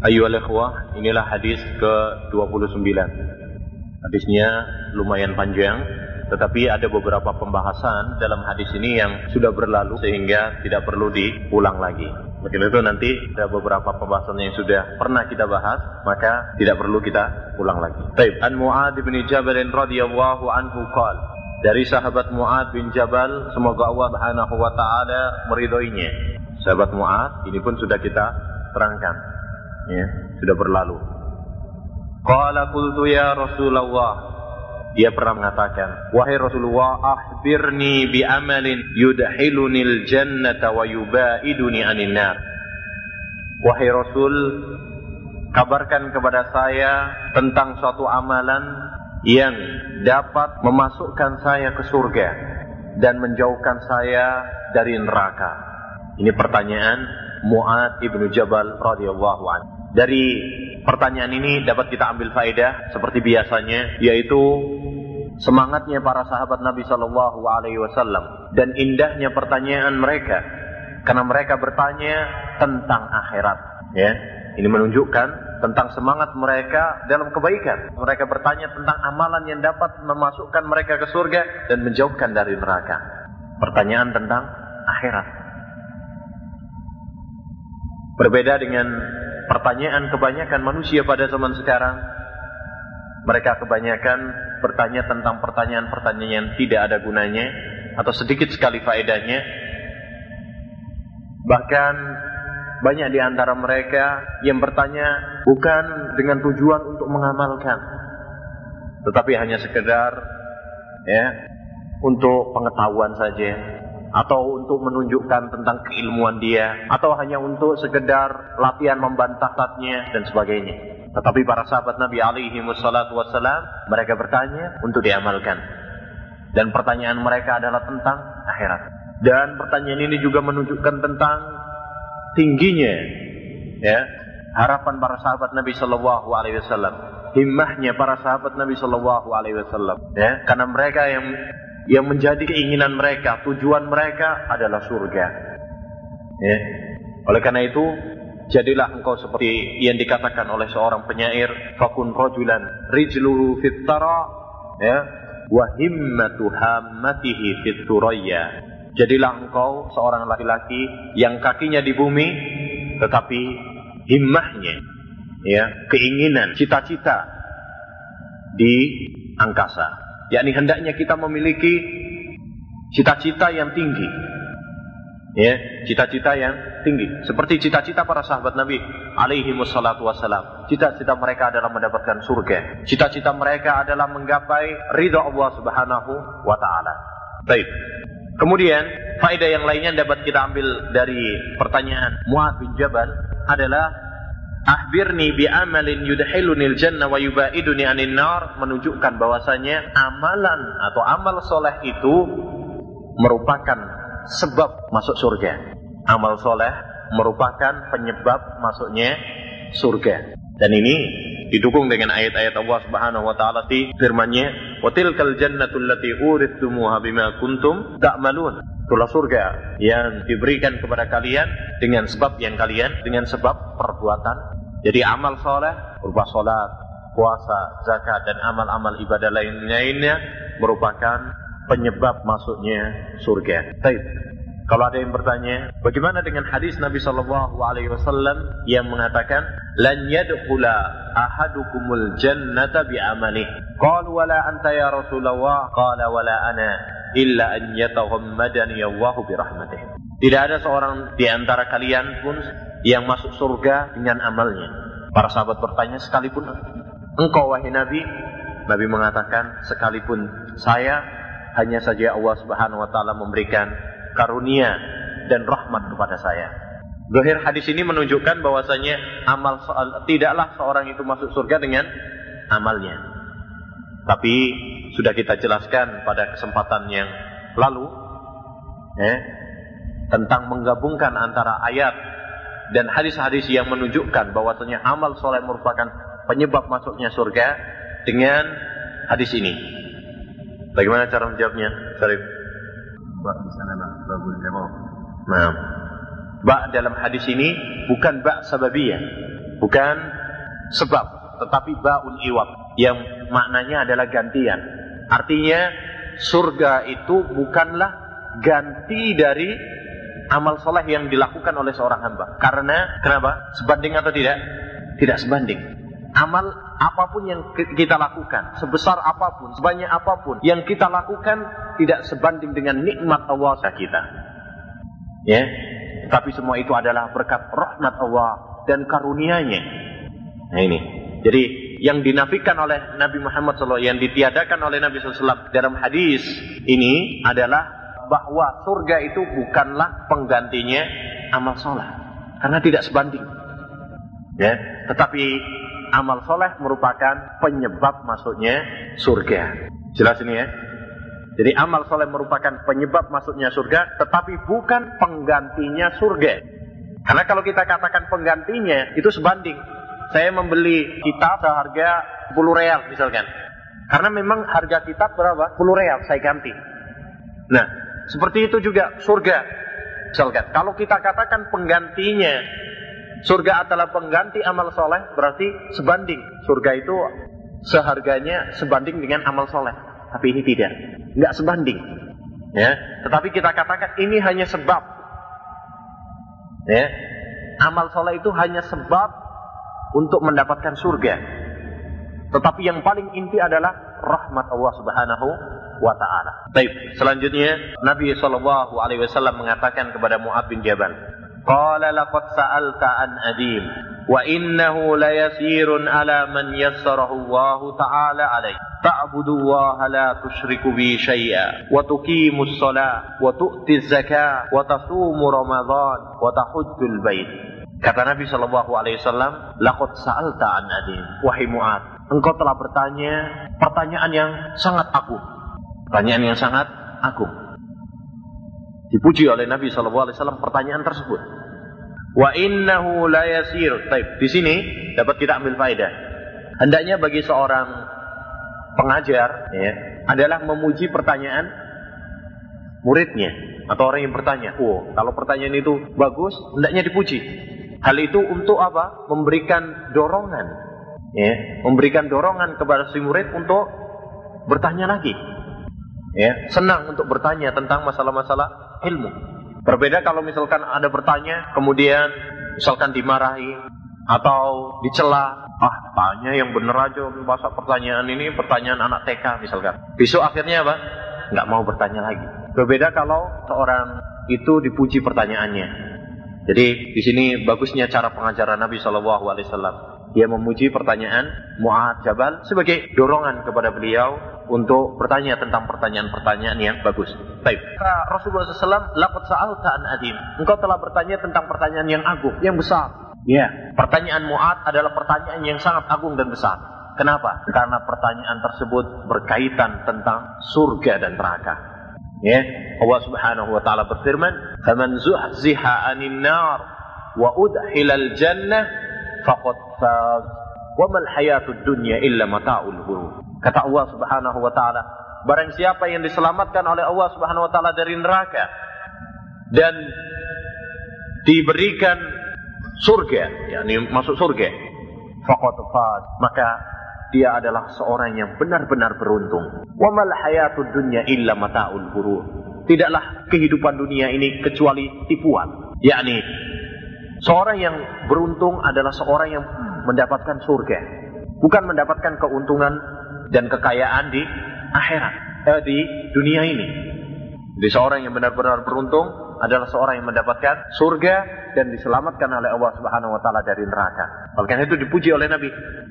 Ayyuhal ikhwah, inilah hadis ke-29. Hadisnya lumayan panjang, tetapi ada beberapa pembahasan dalam hadis ini yang sudah berlalu sehingga tidak perlu diulang lagi. Mungkin itu nanti ada beberapa pembahasan yang sudah pernah kita bahas, maka tidak perlu kita ulang lagi. Baik, An Mu'ad bin Jabal radhiyallahu anhu qal dari sahabat Mu'ad bin Jabal, semoga Allah Subhanahu wa taala meridhoinya. Sahabat Mu'ad ini pun sudah kita terangkan ya, sudah berlalu. Qala qultu ya Rasulullah dia pernah mengatakan, "Wahai Rasulullah, akhbirni bi amalin yudhilunil jannata wa yubaiduni anin nar." Wahai Rasul, kabarkan kepada saya tentang suatu amalan yang dapat memasukkan saya ke surga dan menjauhkan saya dari neraka. Ini pertanyaan Mu'ad ibnu Jabal radhiyallahu anhu. Dari pertanyaan ini dapat kita ambil faedah seperti biasanya, yaitu semangatnya para sahabat Nabi Shallallahu Alaihi Wasallam dan indahnya pertanyaan mereka, karena mereka bertanya tentang akhirat. Ya, ini menunjukkan tentang semangat mereka dalam kebaikan. Mereka bertanya tentang amalan yang dapat memasukkan mereka ke surga dan menjauhkan dari neraka. Pertanyaan tentang akhirat. Berbeda dengan pertanyaan kebanyakan manusia pada zaman sekarang. Mereka kebanyakan bertanya tentang pertanyaan-pertanyaan yang tidak ada gunanya atau sedikit sekali faedahnya. Bahkan banyak di antara mereka yang bertanya bukan dengan tujuan untuk mengamalkan, tetapi hanya sekedar ya untuk pengetahuan saja, atau untuk menunjukkan tentang keilmuan dia atau hanya untuk sekedar latihan membantah tatnya dan sebagainya. Tetapi para sahabat Nabi alaihi wassalatu wassalam mereka bertanya untuk diamalkan. Dan pertanyaan mereka adalah tentang akhirat. Dan pertanyaan ini juga menunjukkan tentang tingginya ya harapan para sahabat Nabi Shallallahu alaihi wasallam, himmahnya para sahabat Nabi Shallallahu alaihi wasallam ya karena mereka yang yang menjadi keinginan mereka, tujuan mereka adalah surga. Ya. Oleh karena itu, jadilah engkau seperti yang dikatakan oleh seorang penyair, fakun rojulan rijluhu fittara ya, wa himmatu hammatihi Jadilah engkau seorang laki-laki yang kakinya di bumi tetapi himmahnya ya, keinginan, cita-cita di angkasa yakni hendaknya kita memiliki cita-cita yang tinggi. Ya, cita-cita yang tinggi. Seperti cita-cita para sahabat Nabi alaihi wassalatu wassalam. Cita-cita mereka adalah mendapatkan surga. Cita-cita mereka adalah menggapai ridha Allah Subhanahu wa taala. Baik. Kemudian, faedah yang lainnya dapat kita ambil dari pertanyaan Muad bin Jabal adalah Akhbirni bi amalin yudhilunil jannah wa yubaiduni anin nar menunjukkan bahwasanya amalan atau amal soleh itu merupakan sebab masuk surga. Amal soleh merupakan penyebab masuknya surga. Dan ini didukung dengan ayat-ayat Allah Subhanahu wa taala di firman-Nya, "Wa tilkal jannatul lati urithumuha bima kuntum ta'malun." Itulah surga yang diberikan kepada kalian dengan sebab yang kalian dengan sebab perbuatan. Jadi amal soleh berupa sholat, puasa, zakat dan amal-amal ibadah lain-lainnya merupakan penyebab masuknya surga. Baik. Kalau ada yang bertanya, bagaimana dengan hadis Nabi Shallallahu Alaihi Wasallam yang mengatakan, "Lan yadkhula ahadukumul jannata bi amali." Qalu wala anta ya Rasulullah, qala wala ana illa an yataghammadani Allah bi rahmatih. Tidak ada seorang di antara kalian pun yang masuk surga dengan amalnya. Para sahabat bertanya sekalipun engkau wahai Nabi, Nabi mengatakan sekalipun saya hanya saja Allah Subhanahu wa taala memberikan karunia dan rahmat kepada saya. Zahir hadis ini menunjukkan bahwasanya amal tidaklah seorang itu masuk surga dengan amalnya. Tapi sudah kita jelaskan pada kesempatan yang lalu eh, tentang menggabungkan antara ayat dan hadis-hadis yang menunjukkan bahwasanya amal soleh merupakan penyebab masuknya surga dengan hadis ini. Bagaimana cara menjawabnya, Syarif? Bak di sana babul Nah, bak dalam hadis ini bukan bak sababiyah. bukan sebab, tetapi baul iwab yang maknanya adalah gantian. Artinya surga itu bukanlah ganti dari amal soleh yang dilakukan oleh seorang hamba. Karena kenapa? Sebanding atau tidak? Tidak sebanding. Amal apa pun yang kita lakukan, sebesar apa pun, sebanyak apa pun yang kita lakukan tidak sebanding dengan nikmat Allah kita. Ya, tapi semua itu adalah berkat rahmat Allah dan karunia-Nya. Nah ini. Jadi yang dinafikan oleh Nabi Muhammad SAW, yang ditiadakan oleh Nabi SAW dalam hadis ini adalah bahwa surga itu bukanlah penggantinya amal soleh. Karena tidak sebanding. Ya, tetapi amal soleh merupakan penyebab masuknya surga. Jelas ini ya? Jadi amal soleh merupakan penyebab masuknya surga, tetapi bukan penggantinya surga. Karena kalau kita katakan penggantinya, itu sebanding. Saya membeli kitab seharga 10 real misalkan. Karena memang harga kitab berapa? 10 real saya ganti. Nah, seperti itu juga surga. Misalkan, kalau kita katakan penggantinya surga adalah pengganti amal soleh, berarti sebanding. Surga itu seharganya sebanding dengan amal soleh. Tapi ini tidak, nggak sebanding. Ya, tetapi kita katakan ini hanya sebab. Ya, amal soleh itu hanya sebab untuk mendapatkan surga. Tetapi yang paling inti adalah rahmat Allah Subhanahu wa taala. Baik, selanjutnya Nabi sallallahu alaihi wasallam mengatakan kepada Mu'ad bin Jabal, "Qala laqad sa'alta an adim wa innahu la yasirun ala man yassarahu Allah taala alaih. Ta'budu Allah la tusyriku bi syai'a wa tuqimu shalah wa tu'ti zakah wa tasumu Ramadan wa tahujjul bait." Kata Nabi Shallallahu Alaihi Wasallam, "Lakot sa'alta an adim, wahai Mu'ad, engkau telah bertanya pertanyaan yang sangat agung. Pertanyaan yang sangat agung. Dipuji oleh Nabi SAW pertanyaan tersebut. Wa innahu la yasir. Taib. Di sini dapat kita ambil faedah. Hendaknya bagi seorang pengajar ya, adalah memuji pertanyaan muridnya atau orang yang bertanya. Oh, kalau pertanyaan itu bagus, hendaknya dipuji. Hal itu untuk apa? Memberikan dorongan, ya, memberikan dorongan kepada si murid untuk bertanya lagi ya senang untuk bertanya tentang masalah-masalah ilmu. Berbeda kalau misalkan ada bertanya, kemudian misalkan dimarahi atau dicela, ah tanya yang bener aja masa pertanyaan ini pertanyaan anak TK misalkan. Besok akhirnya apa? Nggak mau bertanya lagi. Berbeda kalau seorang itu dipuji pertanyaannya. Jadi di sini bagusnya cara pengajaran Nabi Shallallahu Alaihi Wasallam. Dia memuji pertanyaan Mu'ad Jabal sebagai dorongan kepada beliau untuk bertanya tentang pertanyaan-pertanyaan yang bagus. Baik. Rasulullah SAW, lakut sa'alta an adim. Engkau telah bertanya tentang pertanyaan yang agung, yang besar. Ya. Pertanyaan Mu'ad adalah pertanyaan yang sangat agung dan besar. Kenapa? Karena pertanyaan tersebut berkaitan tentang surga dan neraka. Ya, Allah Subhanahu wa taala berfirman, "Faman zuhziha 'anil nar wa udkhilal jannah faqad faz." Wa mal hayatud dunya illa mata'ul ghurur. Kata Allah Subhanahu wa taala, barang siapa yang diselamatkan oleh Allah Subhanahu wa taala dari neraka dan diberikan surga, yakni masuk surga, faqad maka dia adalah seorang yang benar-benar beruntung. Wa mal hayatud dunya illa mata'ul ghurur. Tidaklah kehidupan dunia ini kecuali tipuan. Yakni seorang yang beruntung adalah seorang yang mendapatkan surga, bukan mendapatkan keuntungan dan kekayaan di akhirat, eh, di dunia ini. Jadi seorang yang benar-benar beruntung adalah seorang yang mendapatkan surga dan diselamatkan oleh Allah Subhanahu wa taala dari neraka. Oleh itu dipuji oleh Nabi.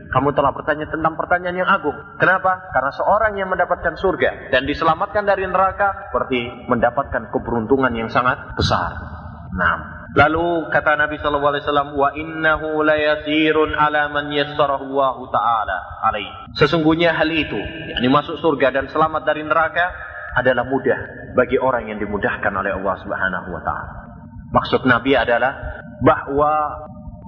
Kamu telah bertanya tentang pertanyaan yang agung. Kenapa? Karena seorang yang mendapatkan surga dan diselamatkan dari neraka berarti mendapatkan keberuntungan yang sangat besar. Nah, Lalu kata Nabi sallallahu alaihi wa innahu layasirun ala man yassarahu taala. Sesungguhnya hal itu, yakni masuk surga dan selamat dari neraka adalah mudah bagi orang yang dimudahkan oleh Allah Subhanahu wa taala. Maksud Nabi adalah bahwa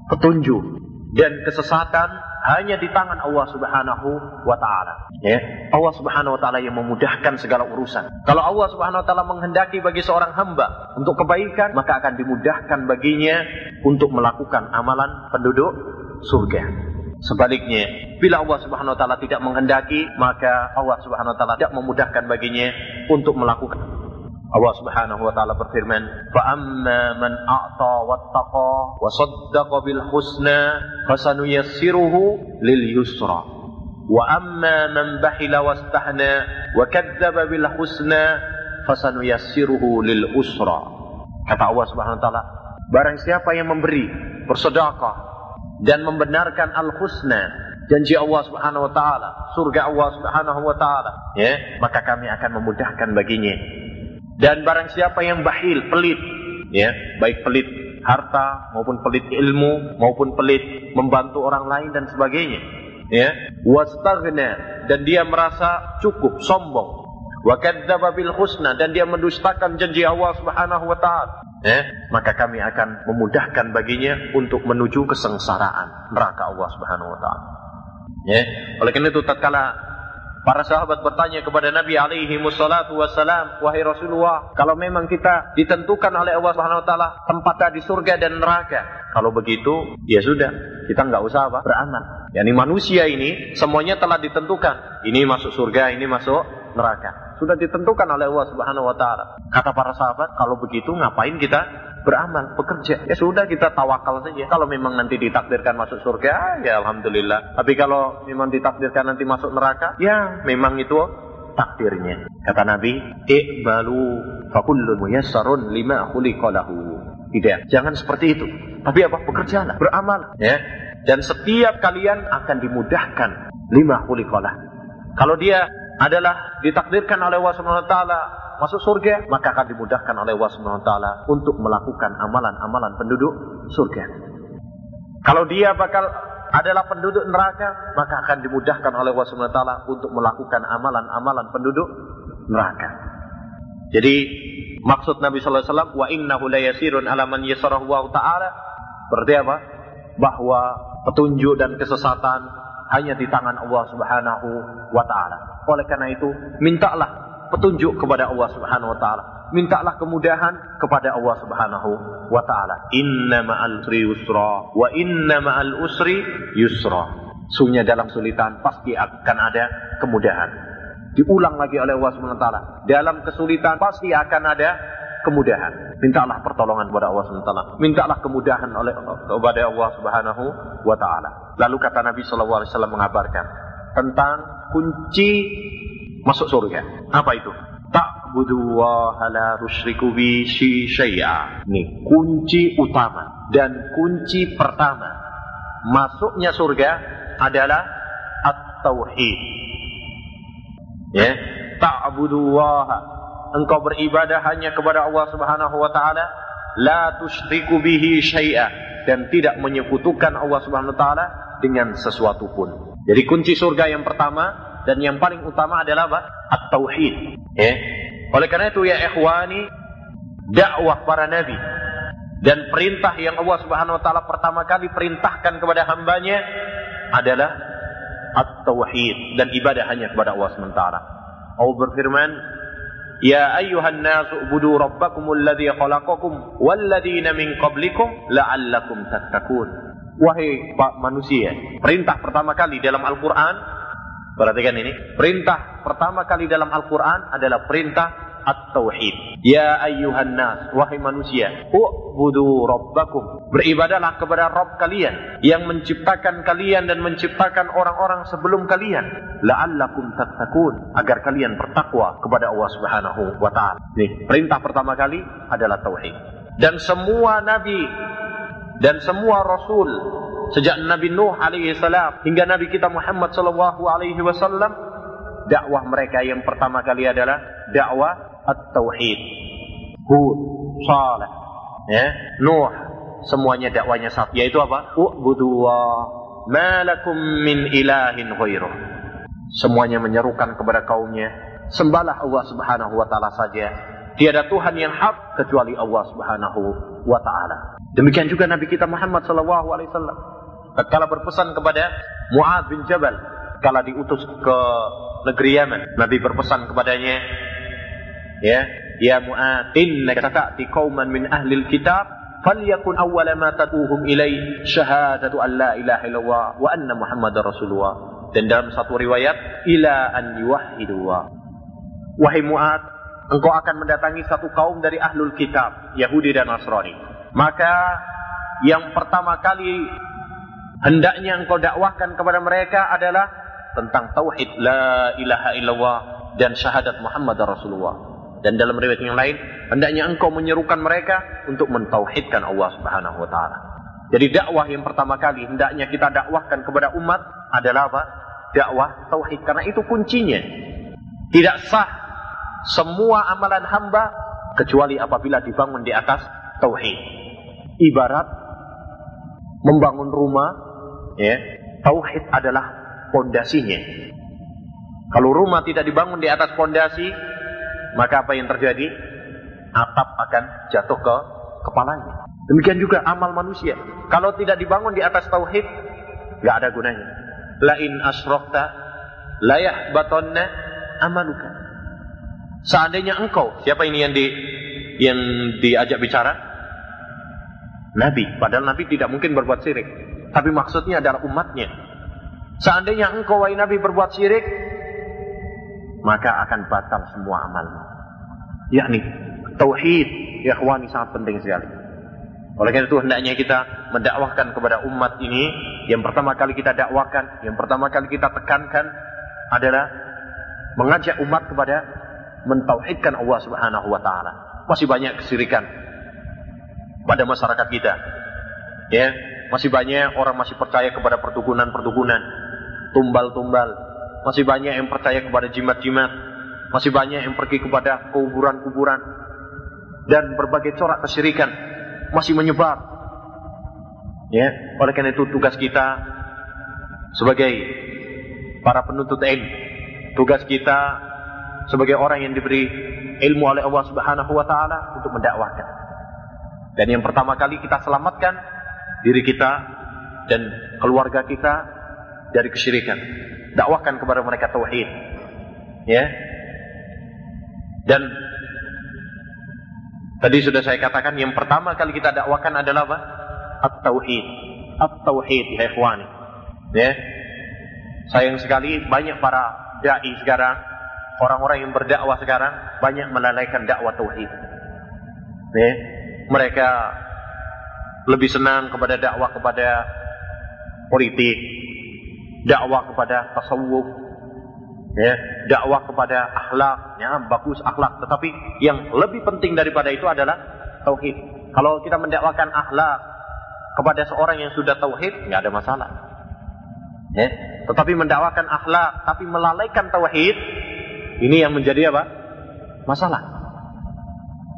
petunjuk dan kesesatan hanya di tangan Allah Subhanahu wa taala. Ya, Allah Subhanahu wa taala yang memudahkan segala urusan. Kalau Allah Subhanahu wa taala menghendaki bagi seorang hamba untuk kebaikan, maka akan dimudahkan baginya untuk melakukan amalan penduduk surga. Sebaliknya, bila Allah Subhanahu wa taala tidak menghendaki, maka Allah Subhanahu wa taala tidak memudahkan baginya untuk melakukan. Allah Subhanahu wa taala berfirman, "Fa amma man a'ta wattaqa wa saddaqa bil husna fasanuyassiruhu lil yusra." Wa amma man bahila wastahna wa kadzdzaba bil husna fasanuyassiruhu lil usra. Kata Allah Subhanahu wa taala, barang siapa yang memberi, bersedekah dan membenarkan al-husna, janji Allah Subhanahu wa taala, surga Allah Subhanahu wa taala, ya, maka kami akan memudahkan baginya. Dan barang siapa yang bahil, pelit, ya, baik pelit harta maupun pelit ilmu maupun pelit membantu orang lain dan sebagainya, ya, dan dia merasa cukup, sombong, wa kadzdzaba bil husna dan dia mendustakan janji Allah Subhanahu wa taala ya, maka kami akan memudahkan baginya untuk menuju kesengsaraan neraka Allah Subhanahu wa taala. Ya, oleh karena itu tatkala Para sahabat bertanya kepada Nabi alaihi wassalatu wassalam, wahai Rasulullah, kalau memang kita ditentukan oleh Allah Subhanahu wa taala tempatnya di surga dan neraka. Kalau begitu, ya sudah, kita nggak usah apa? beramal. Yani manusia ini semuanya telah ditentukan. Ini masuk surga, ini masuk neraka. Sudah ditentukan oleh Allah Subhanahu wa taala. Kata para sahabat, kalau begitu ngapain kita beramal, bekerja. Ya sudah kita tawakal saja. Kalau memang nanti ditakdirkan masuk surga, ya alhamdulillah. Tapi kalau memang ditakdirkan nanti masuk neraka, ya memang itu takdirnya. Kata Nabi, "Iqbalu fakullu muyassarun lima khuliqalahu." Tidak, jangan seperti itu. Tapi apa? Bekerjalah, beramal, ya. Dan setiap kalian akan dimudahkan lima khuliqalah. Kalau dia adalah ditakdirkan oleh Allah Subhanahu masuk surga, maka akan dimudahkan oleh Allah Subhanahu untuk melakukan amalan-amalan penduduk surga. Kalau dia bakal adalah penduduk neraka, maka akan dimudahkan oleh Allah Subhanahu untuk melakukan amalan-amalan penduduk neraka. Jadi maksud Nabi sallallahu alaihi wasallam wa innahu la yasirun ala man yasarahu wa taala berarti apa? Bahwa petunjuk dan kesesatan hanya di tangan Allah Subhanahu wa taala. Oleh karena itu, mintalah petunjuk kepada Allah Subhanahu wa taala. Mintalah kemudahan kepada Allah Subhanahu wa taala. Inna ma'al yusra wa inna ma'al usri yusra. Sungguhnya dalam kesulitan pasti akan ada kemudahan. Diulang lagi oleh Allah Subhanahu wa taala. Dalam kesulitan pasti akan ada kemudahan. Mintalah pertolongan kepada Allah taala. Mintalah kemudahan oleh kepada Allah Subhanahu wa taala. Lalu kata Nabi sallallahu alaihi wasallam mengabarkan tentang kunci masuk surga. Apa itu? Ta'budu wa la tusyriku bi syai'a. Nih, kunci utama dan kunci pertama masuknya surga adalah at-tauhid. Ya, ta'budu wa engkau beribadah hanya kepada Allah Subhanahu wa taala, la tusyriku bihi syai'a dan tidak menyekutukan Allah Subhanahu wa taala dengan sesuatu pun. Jadi kunci surga yang pertama dan yang paling utama adalah apa? At-tauhid. Ya. Oleh karena itu ya ikhwani, dakwah para nabi dan perintah yang Allah Subhanahu wa taala pertama kali perintahkan kepada hambanya adalah at-tauhid dan ibadah hanya kepada Allah Subhanahu. Allah berfirman, Ya ayuhan nasu ubudu rabbakumul ladzi khalaqakum walladzina min qablikum la'allakum tattaqun. Wahai manusia, perintah pertama kali dalam Al-Qur'an Perhatikan ini. Perintah pertama kali dalam Al-Quran adalah perintah At-Tauhid. Ya ayyuhan nas, wahai manusia, u'budu rabbakum. Beribadalah kepada Rabb kalian yang menciptakan kalian dan menciptakan orang-orang sebelum kalian. La'allakum tattaqun, agar kalian bertakwa kepada Allah Subhanahu wa taala. Nih, perintah pertama kali adalah tauhid. Dan semua nabi dan semua rasul sejak Nabi Nuh alaihi salam hingga Nabi kita Muhammad sallallahu alaihi wasallam dakwah mereka yang pertama kali adalah dakwah at-tauhid. Hud, Saleh, ya, Nuh, semuanya dakwanya satu yaitu apa? Ubudu ma lakum min ilahin ghairuh. Semuanya menyerukan kepada kaumnya, sembahlah Allah Subhanahu wa taala saja. Tiada Tuhan yang hak kecuali Allah Subhanahu wa taala. Demikian juga Nabi kita Muhammad sallallahu alaihi wasallam tatkala berpesan kepada Mu'ad bin Jabal kala diutus ke negeri Yaman Nabi berpesan kepadanya ya ya Mu'ad innaka ta'ti qauman min ahli kitab falyakun awwala ma tad'uhum ilai syahadatu an la ilaha illallah wa anna muhammadar rasulullah. Dan dalam satu riwayat ila an yuwahhidullah. Wahai Mu'ad engkau akan mendatangi satu kaum dari ahlul kitab Yahudi dan Nasrani. Maka yang pertama kali hendaknya engkau dakwahkan kepada mereka adalah tentang tauhid la ilaha illallah dan syahadat Muhammad Rasulullah dan dalam riwayat yang lain, hendaknya engkau menyerukan mereka untuk mentauhidkan Allah Subhanahu wa taala. Jadi dakwah yang pertama kali hendaknya kita dakwahkan kepada umat adalah apa? Dakwah tauhid karena itu kuncinya. Tidak sah semua amalan hamba kecuali apabila dibangun di atas tauhid. Ibarat membangun rumah, ya, tauhid adalah pondasinya. Kalau rumah tidak dibangun di atas pondasi, maka apa yang terjadi? Atap akan jatuh ke kepalanya. Demikian juga amal manusia. Kalau tidak dibangun di atas tauhid, nggak ada gunanya. Lain asrokta, layah batonna amaluka. Seandainya engkau, siapa ini yang di yang diajak bicara? Nabi. Padahal Nabi tidak mungkin berbuat syirik. Tapi maksudnya adalah umatnya. Seandainya engkau wahai Nabi berbuat syirik, maka akan batal semua amalmu. Yakni tauhid, ya ikhwani sangat penting sekali. Oleh karena itu hendaknya kita mendakwahkan kepada umat ini yang pertama kali kita dakwakan, yang pertama kali kita tekankan adalah mengajak umat kepada mentauhidkan Allah Subhanahu wa taala. Masih banyak kesirikan pada masyarakat kita. Ya, masih banyak orang masih percaya kepada perdukunan-perdukunan, tumbal-tumbal, masih banyak yang percaya kepada jimat-jimat. Masih banyak yang pergi kepada kuburan-kuburan. Dan berbagai corak kesyirikan masih menyebar. Ya, oleh karena itu tugas kita sebagai para penuntut ilmu, tugas kita sebagai orang yang diberi ilmu oleh Allah Subhanahu wa taala untuk mendakwahkan. Dan yang pertama kali kita selamatkan diri kita dan keluarga kita dari kesyirikan dakwahkan kepada mereka tauhid. Ya. Dan tadi sudah saya katakan yang pertama kali kita dakwakan adalah apa? At-tauhid. At-tauhid ya ikhwani. Ya. Sayang sekali banyak para dai sekarang, orang-orang yang berdakwah sekarang banyak melalaikan dakwah tauhid. Ya. Mereka lebih senang kepada dakwah kepada politik, dakwah kepada tasawuf, ya, dakwah kepada akhlak, ya, bagus akhlak. Tetapi yang lebih penting daripada itu adalah tauhid. Kalau kita mendakwakan akhlak kepada seorang yang sudah tauhid, nggak ada masalah. Ya. Tetapi mendakwakan akhlak, tapi melalaikan tauhid, ini yang menjadi apa? Masalah.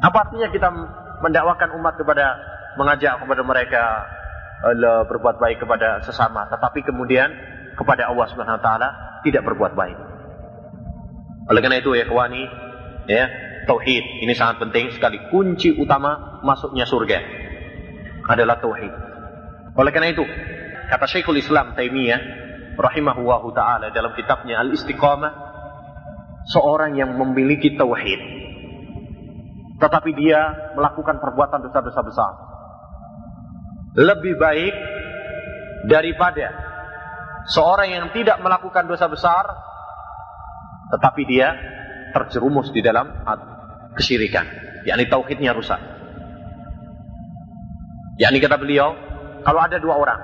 Apa artinya kita mendakwakan umat kepada mengajak kepada mereka eh, berbuat baik kepada sesama, tetapi kemudian kepada Allah Subhanahu wa taala tidak berbuat baik. Oleh karena itu ya kawani, ya, tauhid ini sangat penting sekali kunci utama masuknya surga adalah tauhid. Oleh karena itu, kata Syekhul Islam Taimiyah rahimahullahu taala dalam kitabnya Al-Istiqamah, seorang yang memiliki tauhid tetapi dia melakukan perbuatan dosa-dosa besar lebih baik daripada seorang yang tidak melakukan dosa besar tetapi dia terjerumus di dalam kesyirikan. Yakni tauhidnya rusak. Yakni kata beliau kalau ada dua orang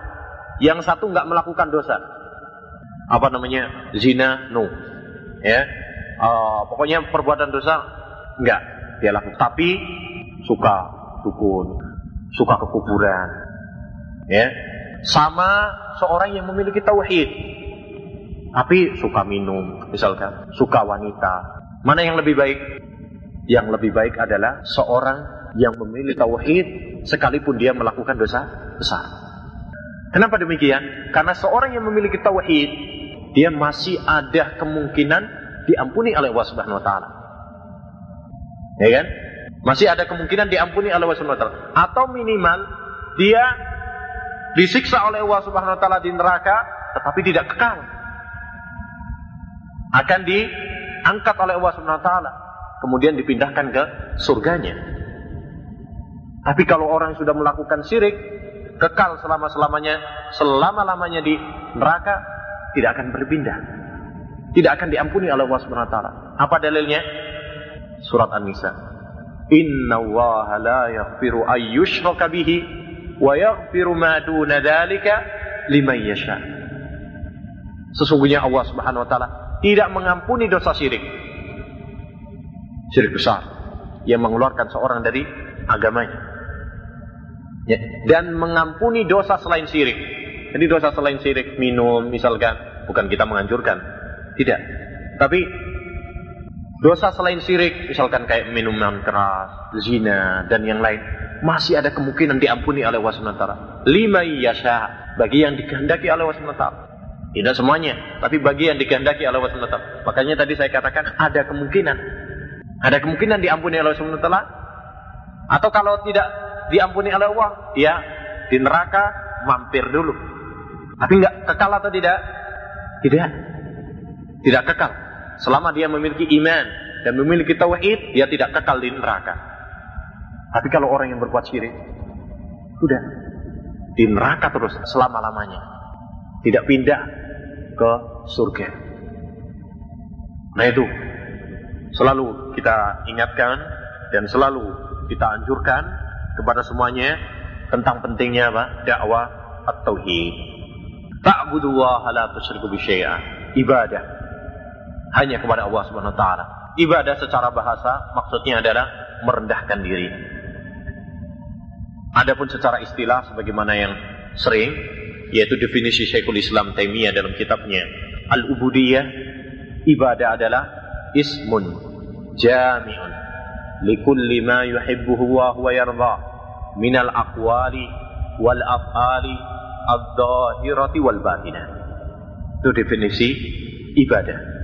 yang satu nggak melakukan dosa apa namanya zina no. Ya uh, pokoknya perbuatan dosa nggak dia lakukan. Tapi suka dukun suka kekuburan. Ya sama seorang yang memiliki tauhid. Tapi suka minum misalkan. Suka wanita. Mana yang lebih baik? Yang lebih baik adalah seorang yang memiliki tauhid sekalipun dia melakukan dosa besar. Kenapa demikian? Karena seorang yang memiliki tauhid dia masih ada kemungkinan diampuni oleh Allah Subhanahu wa taala. Ya kan? Masih ada kemungkinan diampuni oleh Allah Subhanahu wa taala. Atau minimal dia disiksa oleh Allah Subhanahu wa taala di neraka tetapi tidak kekal. Akan diangkat oleh Allah Subhanahu wa taala kemudian dipindahkan ke surganya. Tapi kalau orang sudah melakukan syirik, kekal selama-selamanya, selama-lamanya di neraka, tidak akan berpindah. Tidak akan diampuni oleh Allah Subhanahu wa taala. Apa dalilnya? Surat An-Nisa. Inna Allah la yaghfiru ay yushraka bihi wa yaghfiru ma duna dzalika liman yasha. Sesungguhnya Allah Subhanahu wa taala tidak mengampuni dosa syirik. Syirik besar yang mengeluarkan seorang dari agamanya. Ya, dan mengampuni dosa selain syirik. Jadi dosa selain syirik, minum misalkan, bukan kita menganjurkan. Tidak. Tapi dosa selain syirik, misalkan kayak minuman keras, zina, dan yang lain, masih ada kemungkinan diampuni oleh Allah SWT. Lima yasha, bagi yang dikehendaki oleh Allah SWT. Tidak semuanya, tapi bagi yang dikehendaki oleh Allah SWT. Makanya tadi saya katakan ada kemungkinan. Ada kemungkinan diampuni oleh Allah SWT. Atau kalau tidak diampuni oleh Allah, dia di neraka mampir dulu. Tapi nggak kekal atau tidak? Tidak. Tidak kekal. Selama dia memiliki iman dan memiliki tauhid, dia tidak kekal di neraka. Tapi kalau orang yang berbuat syirik, sudah di neraka terus selama-lamanya. Tidak pindah ke surga. Nah itu selalu kita ingatkan dan selalu kita anjurkan kepada semuanya tentang pentingnya apa? dakwah at-tauhid. Ta'budullaha la tusyriku bi Ibadah hanya kepada Allah Subhanahu wa taala. Ibadah secara bahasa maksudnya adalah merendahkan diri. Adapun secara istilah sebagaimana yang sering yaitu definisi Syekhul Islam Taimiyah dalam kitabnya Al-Ubudiyah ibadah adalah ismun jami'un likulli ma yuhibbuhu wa huwa yarda minal aqwali wal af'ali ad-dhahirati wal batinah. Itu definisi ibadah.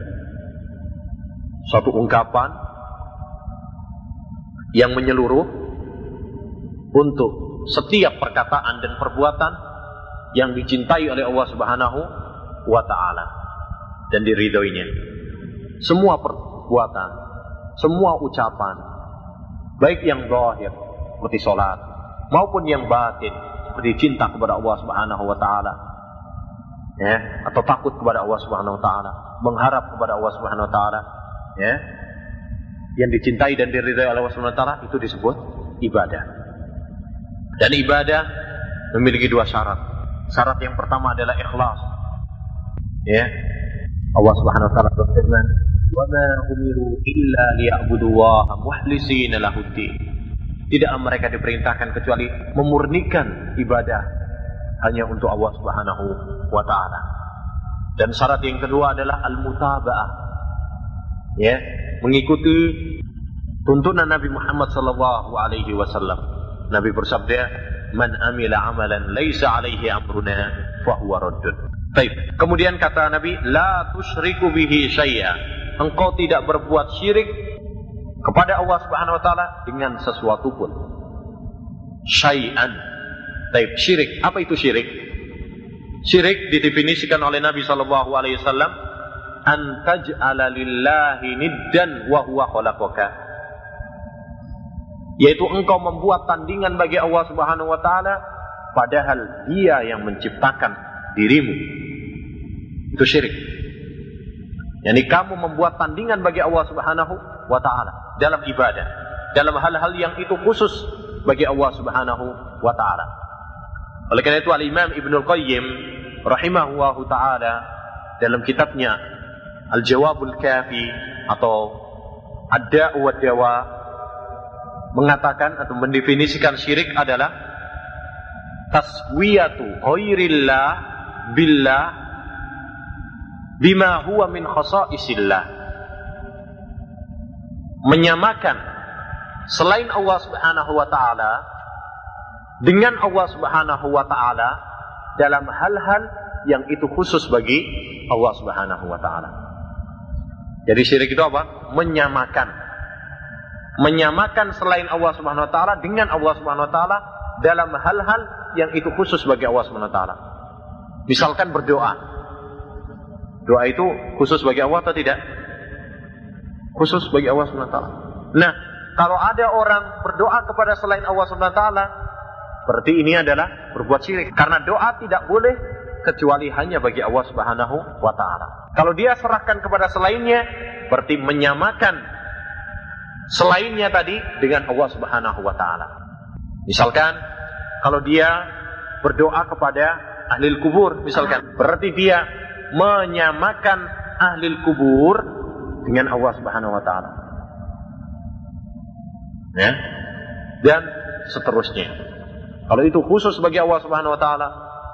Suatu ungkapan yang menyeluruh untuk setiap perkataan dan perbuatan yang dicintai oleh Allah Subhanahu wa taala dan diridhoinya. Semua perbuatan, semua ucapan, baik yang zahir seperti sholat maupun yang batin seperti cinta kepada Allah Subhanahu wa taala ya atau takut kepada Allah Subhanahu wa taala mengharap kepada Allah Subhanahu wa taala ya yang dicintai dan diridhai oleh Allah Subhanahu itu disebut ibadah. Dan ibadah memiliki dua syarat. Syarat yang pertama adalah ikhlas. Ya. Allah Subhanahu wa taala berfirman, "Wa ma umiru illa liya'budullaha mukhlisina lahuddin." Tidak mereka diperintahkan kecuali memurnikan ibadah hanya untuk Allah Subhanahu wa taala. Dan syarat yang kedua adalah al-mutaba'ah, Ya, mengikuti tuntunan Nabi Muhammad sallallahu alaihi wasallam. Nabi bersabda, "Man amila amalan laisa alaihi amruna fa huwa raddun." Baik. Kemudian kata Nabi, "La tusyriku bihi syai'a." engkau tidak berbuat syirik kepada Allah Subhanahu wa taala dengan sesuatu pun. Syai'an. Taib syirik. Apa itu syirik? Syirik didefinisikan oleh Nabi sallallahu alaihi wasallam an taj'ala lillahi niddan wa huwa khalaqaka. Yaitu engkau membuat tandingan bagi Allah Subhanahu wa taala padahal Dia yang menciptakan dirimu. Itu syirik. Yani kamu membuat tandingan bagi Allah Subhanahu wa taala dalam ibadah, dalam hal-hal yang itu khusus bagi Allah Subhanahu wa taala. Oleh karena itu Al-Imam Ibnu Qayyim rahimahullahu taala dalam kitabnya Al-Jawabul Kafi atau Ad-Da'u wa Dawa mengatakan atau mendefinisikan syirik adalah taswiyatu ghairillah billah bima huwa min khasaisillah menyamakan selain Allah Subhanahu wa taala dengan Allah Subhanahu wa taala dalam hal-hal yang itu khusus bagi Allah Subhanahu wa taala. Jadi syirik itu apa? Menyamakan. Menyamakan selain Allah Subhanahu wa taala dengan Allah Subhanahu wa taala dalam hal-hal yang itu khusus bagi Allah Subhanahu wa taala. Misalkan berdoa, Doa itu khusus bagi Allah atau tidak? Khusus bagi Allah SWT. Nah, kalau ada orang berdoa kepada selain Allah Subhanahu wa taala, berarti ini adalah berbuat syirik. Karena doa tidak boleh kecuali hanya bagi Allah Subhanahu wa taala. Kalau dia serahkan kepada selainnya, berarti menyamakan selainnya tadi dengan Allah Subhanahu wa taala. Misalkan kalau dia berdoa kepada ahli kubur misalkan, berarti dia menyamakan ahli kubur dengan Allah Subhanahu wa taala. Ya. Dan seterusnya. Kalau itu khusus bagi Allah Subhanahu wa taala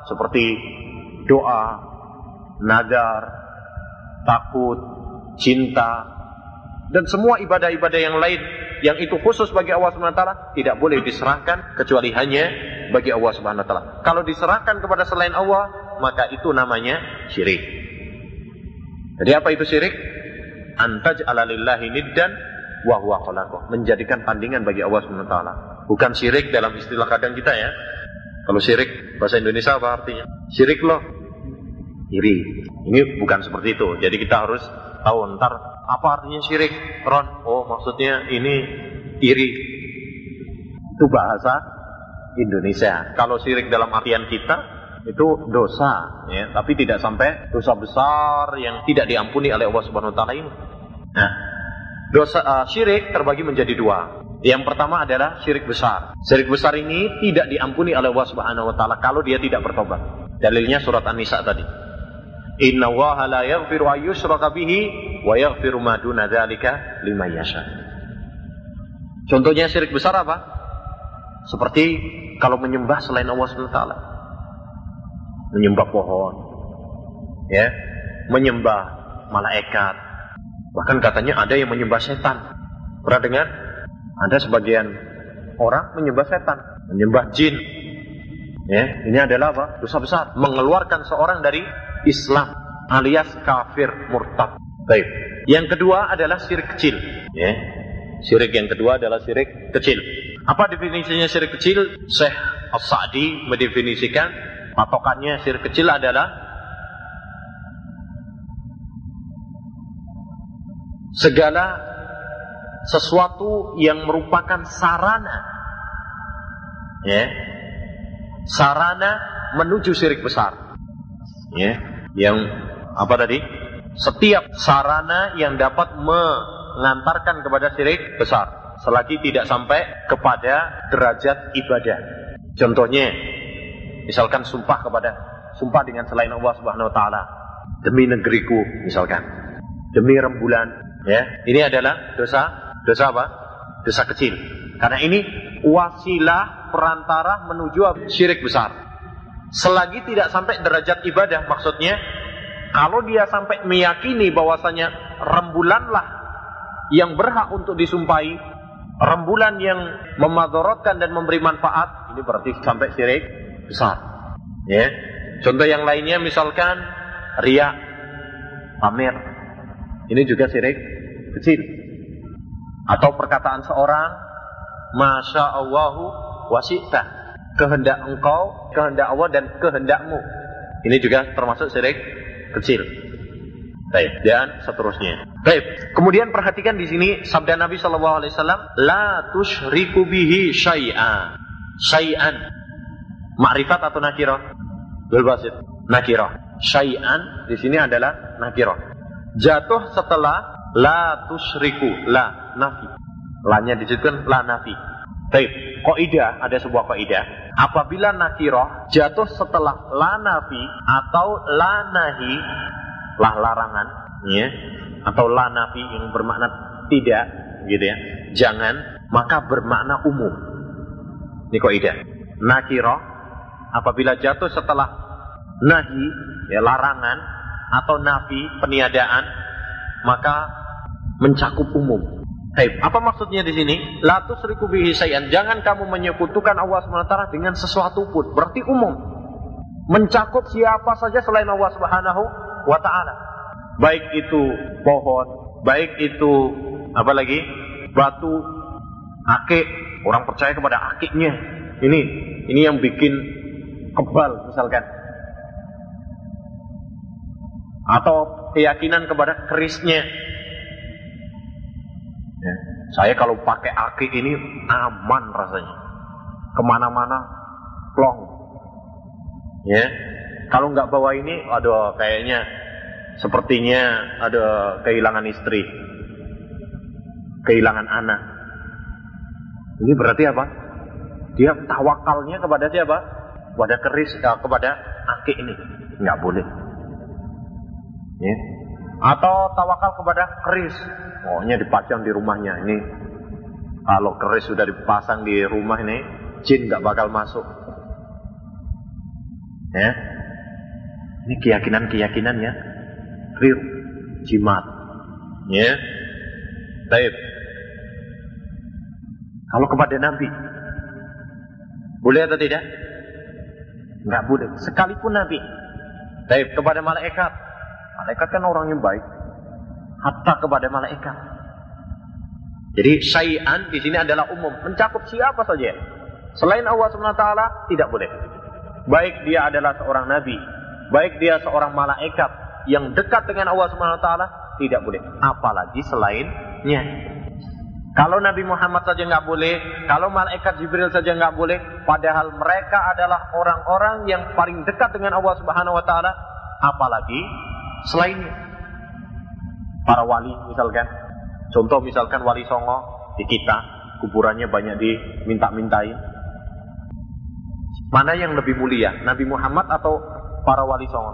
seperti doa, nadar, takut, cinta, dan semua ibadah-ibadah yang lain yang itu khusus bagi Allah Subhanahu wa taala tidak boleh diserahkan kecuali hanya bagi Allah Subhanahu wa taala. Kalau diserahkan kepada selain Allah, maka itu namanya syirik. Jadi apa itu syirik? Antaj alalillahi niddan wa huwa. Menjadikan tandingan bagi Allah Subhanahu wa taala. Bukan syirik dalam istilah kadang kita ya. Kalau syirik bahasa Indonesia apa artinya? Syirik loh. Iri. Ini bukan seperti itu. Jadi kita harus tahu ntar apa artinya syirik? Ron, oh maksudnya ini iri. Itu bahasa Indonesia. Kalau syirik dalam artian kita itu dosa, ya, tapi tidak sampai dosa besar yang tidak diampuni oleh Allah Subhanahu Wa Taala ini. Nah, dosa uh, syirik terbagi menjadi dua. Yang pertama adalah syirik besar. Syirik besar ini tidak diampuni oleh Allah Subhanahu Wa Taala kalau dia tidak bertobat. Dalilnya surat An-Nisa tadi. Inna Allah la yaghfiru ayyushraka bihi wa yaghfiru ma duna dzalika liman yasha. Contohnya syirik besar apa? Seperti kalau menyembah selain Allah SWT. Menyembah pohon. Ya, menyembah malaikat. Bahkan katanya ada yang menyembah setan. Pernah dengar? Ada sebagian orang menyembah setan, menyembah jin. Ya, ini adalah apa? Dosa besar, mengeluarkan seorang dari Islam alias kafir murtad. Baik. Yang kedua adalah syirik kecil. Ya. Syirik yang kedua adalah syirik kecil. Apa definisinya syirik kecil? Syekh As-Sa'di mendefinisikan patokannya syirik kecil adalah segala sesuatu yang merupakan sarana. Ya. Sarana menuju syirik besar. Ya. Yang apa tadi? Setiap sarana yang dapat mengantarkan kepada syirik besar. Selagi tidak sampai kepada derajat ibadah. Contohnya, misalkan sumpah kepada sumpah dengan selain Allah Subhanahu wa taala. Demi negeriku misalkan, demi rembulan, ya. Ini adalah dosa dosa apa? Dosa kecil. Karena ini wasilah perantara menuju syirik besar. Selagi tidak sampai derajat ibadah, maksudnya kalau dia sampai meyakini bahwasanya rembulanlah yang berhak untuk disumpahi, rembulan yang memadorotkan dan memberi manfaat, ini berarti sampai syirik besar. Ya. Contoh yang lainnya misalkan ria, pamer. Ini juga syirik kecil. Atau perkataan seorang, Masya Allahu wasita kehendak engkau, kehendak Allah dan kehendakmu. Ini juga termasuk syirik kecil. Baik, dan seterusnya. Baik, kemudian perhatikan di sini sabda Nabi Shallallahu Alaihi Wasallam, la tushriku bihi syai'a, syai'an, makrifat atau nakirah? Belbasit, nakirah. Syai'an di sini adalah nakirah. Jatuh setelah la tushriku, la nafi. Lanya disebutkan la nafi. Baik, kaidah ada sebuah kaidah. Apabila nakiroh jatuh setelah la nafi atau la nahi, lah larangan, ya, atau la nafi yang bermakna tidak, gitu ya. Jangan, maka bermakna umum. Ini kaidah. Nakiroh apabila jatuh setelah nahi, ya larangan atau nafi peniadaan, maka mencakup umum. Baik, apa maksudnya di sini? La tusriku bihi. Jangan kamu menyekutukan Allah SWT dengan sesuatu pun. Berarti umum. Mencakup siapa saja selain Allah Subhanahu wa taala. Baik itu pohon, baik itu apa lagi? batu, akik, orang percaya kepada akiknya. Ini ini yang bikin kebal misalkan. Atau keyakinan kepada kerisnya, Saya kalau pakai aki ini aman rasanya. Ke mana-mana plong. Ya, kalau nggak bawa ini, aduh kayaknya sepertinya ada kehilangan istri, kehilangan anak. Ini berarti apa? Dia tawakalnya kepada siapa? Kepada keris, eh, kepada aki ini. Nggak boleh. Ya. Atau tawakal kepada keris. Pokoknya dipajang di rumahnya. Ini kalau keris sudah dipasang di rumah ini, jin nggak bakal masuk. Ya. Ini keyakinan-keyakinan ya. Keliru. Jimat. Ya. Baik. Kalau kepada Nabi, boleh atau tidak? Nggak boleh. Sekalipun Nabi. Baik, kepada malaikat. Malaikat kan orang yang baik. Hatta kepada malaikat. Jadi syai'an di sini adalah umum, mencakup siapa saja. Selain Allah SWT tidak boleh. Baik dia adalah seorang nabi, baik dia seorang malaikat yang dekat dengan Allah SWT tidak boleh. Apalagi selainnya. Kalau Nabi Muhammad saja nggak boleh, kalau malaikat Jibril saja nggak boleh, padahal mereka adalah orang-orang yang paling dekat dengan Allah Subhanahu Wa Taala, apalagi selainnya. Para wali misalkan, contoh misalkan wali Songo di kita, kuburannya banyak diminta-mintain. Mana yang lebih mulia, Nabi Muhammad atau para wali Songo?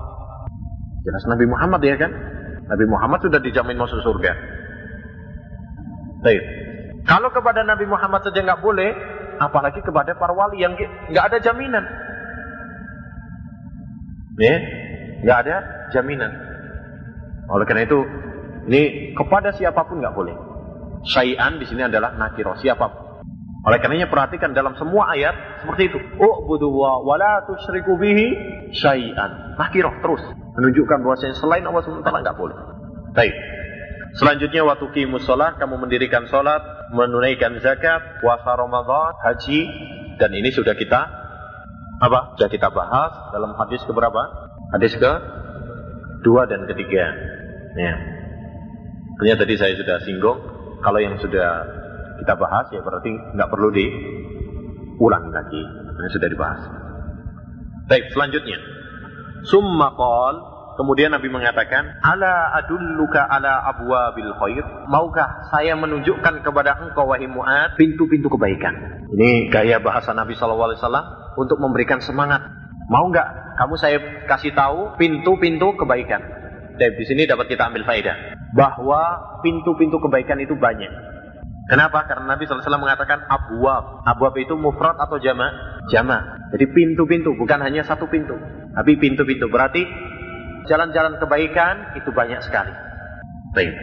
Jelas Nabi Muhammad ya kan? Nabi Muhammad sudah dijamin masuk surga. Baik. Kalau kepada Nabi Muhammad saja nggak boleh, apalagi kepada para wali yang nggak ada jaminan. Ya, nggak ada jaminan. Oleh karena itu, ini kepada siapa pun nggak boleh. Syai'an di sini adalah nakiro siapa pun. Oleh karenanya perhatikan dalam semua ayat seperti itu. U'budu wa la tusyriku bihi syai'an. Nakiro terus menunjukkan bahwa selain Allah SWT nggak boleh. Baik. Selanjutnya waktu kimus sholat, kamu mendirikan sholat, menunaikan zakat, puasa Ramadan, haji, dan ini sudah kita apa? Sudah kita bahas dalam hadis keberapa? Hadis ke dua dan ketiga. Ya. Ternyata tadi saya sudah singgung, kalau yang sudah kita bahas ya berarti nggak perlu diulangi lagi. Ini sudah dibahas. Baik, selanjutnya. Summa qol Kemudian Nabi mengatakan, "Ala adulluka ala abwabil khair?" Maukah saya menunjukkan kepada engkau wahai Mu'ad pintu-pintu kebaikan? Ini gaya bahasa Nabi sallallahu alaihi wasallam untuk memberikan semangat. Mau nggak kamu saya kasih tahu pintu-pintu kebaikan? Dan di sini dapat kita ambil faedah bahwa pintu-pintu kebaikan itu banyak. Kenapa? Karena Nabi SAW mengatakan abwab. Abwab itu mufrad atau jama? Jama. Jadi pintu-pintu, bukan hanya satu pintu. Tapi pintu-pintu. Berarti jalan-jalan kebaikan itu banyak sekali. Baik.